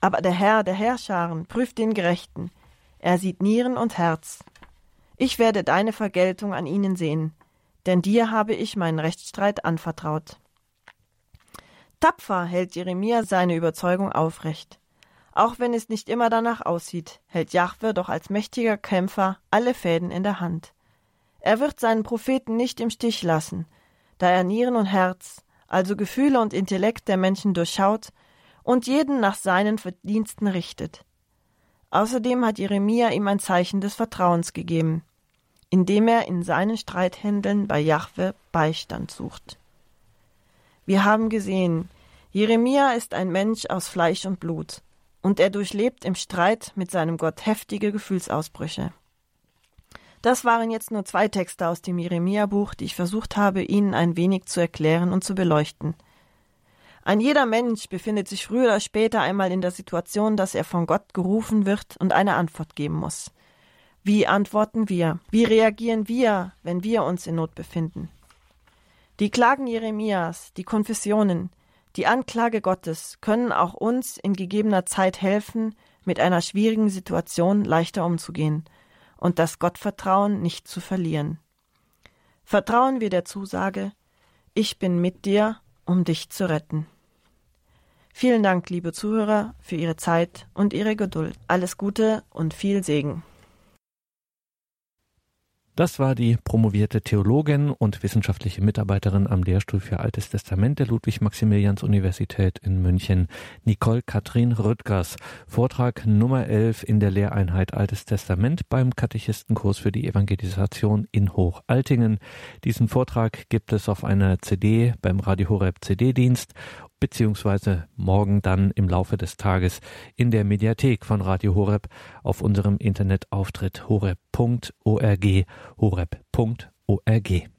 Aber der Herr der Herrscharen prüft den Gerechten, er sieht Nieren und Herz. Ich werde deine Vergeltung an ihnen sehen, denn dir habe ich meinen Rechtsstreit anvertraut. Tapfer hält Jeremia seine Überzeugung aufrecht. Auch wenn es nicht immer danach aussieht, hält Jahwe doch als mächtiger Kämpfer alle Fäden in der Hand. Er wird seinen Propheten nicht im Stich lassen, da er Nieren und Herz, also Gefühle und Intellekt der Menschen durchschaut und jeden nach seinen Verdiensten richtet. Außerdem hat Jeremia ihm ein Zeichen des Vertrauens gegeben, indem er in seinen Streithändeln bei Jahwe Beistand sucht. Wir haben gesehen, Jeremia ist ein Mensch aus Fleisch und Blut, und er durchlebt im Streit mit seinem Gott heftige Gefühlsausbrüche. Das waren jetzt nur zwei Texte aus dem Jeremia-Buch, die ich versucht habe, Ihnen ein wenig zu erklären und zu beleuchten. Ein jeder Mensch befindet sich früher oder später einmal in der Situation, dass er von Gott gerufen wird und eine Antwort geben muss. Wie antworten wir? Wie reagieren wir, wenn wir uns in Not befinden? Die Klagen Jeremias, die Konfessionen, die Anklage Gottes können auch uns in gegebener Zeit helfen, mit einer schwierigen Situation leichter umzugehen und das Gottvertrauen nicht zu verlieren. Vertrauen wir der Zusage, ich bin mit dir, um dich zu retten. Vielen Dank, liebe Zuhörer, für Ihre Zeit und Ihre Geduld. Alles Gute und viel Segen. Das war die promovierte Theologin und wissenschaftliche Mitarbeiterin am Lehrstuhl für Altes Testament der Ludwig-Maximilians-Universität in München, Nicole Katrin Rüttgers. Vortrag Nummer 11 in der Lehreinheit Altes Testament beim Katechistenkurs für die Evangelisation in Hochaltingen. Diesen Vortrag gibt es auf einer CD beim Radio Horeb CD-Dienst beziehungsweise morgen dann im Laufe des Tages in der Mediathek von Radio Horeb auf unserem Internetauftritt horeb.org horeb.org.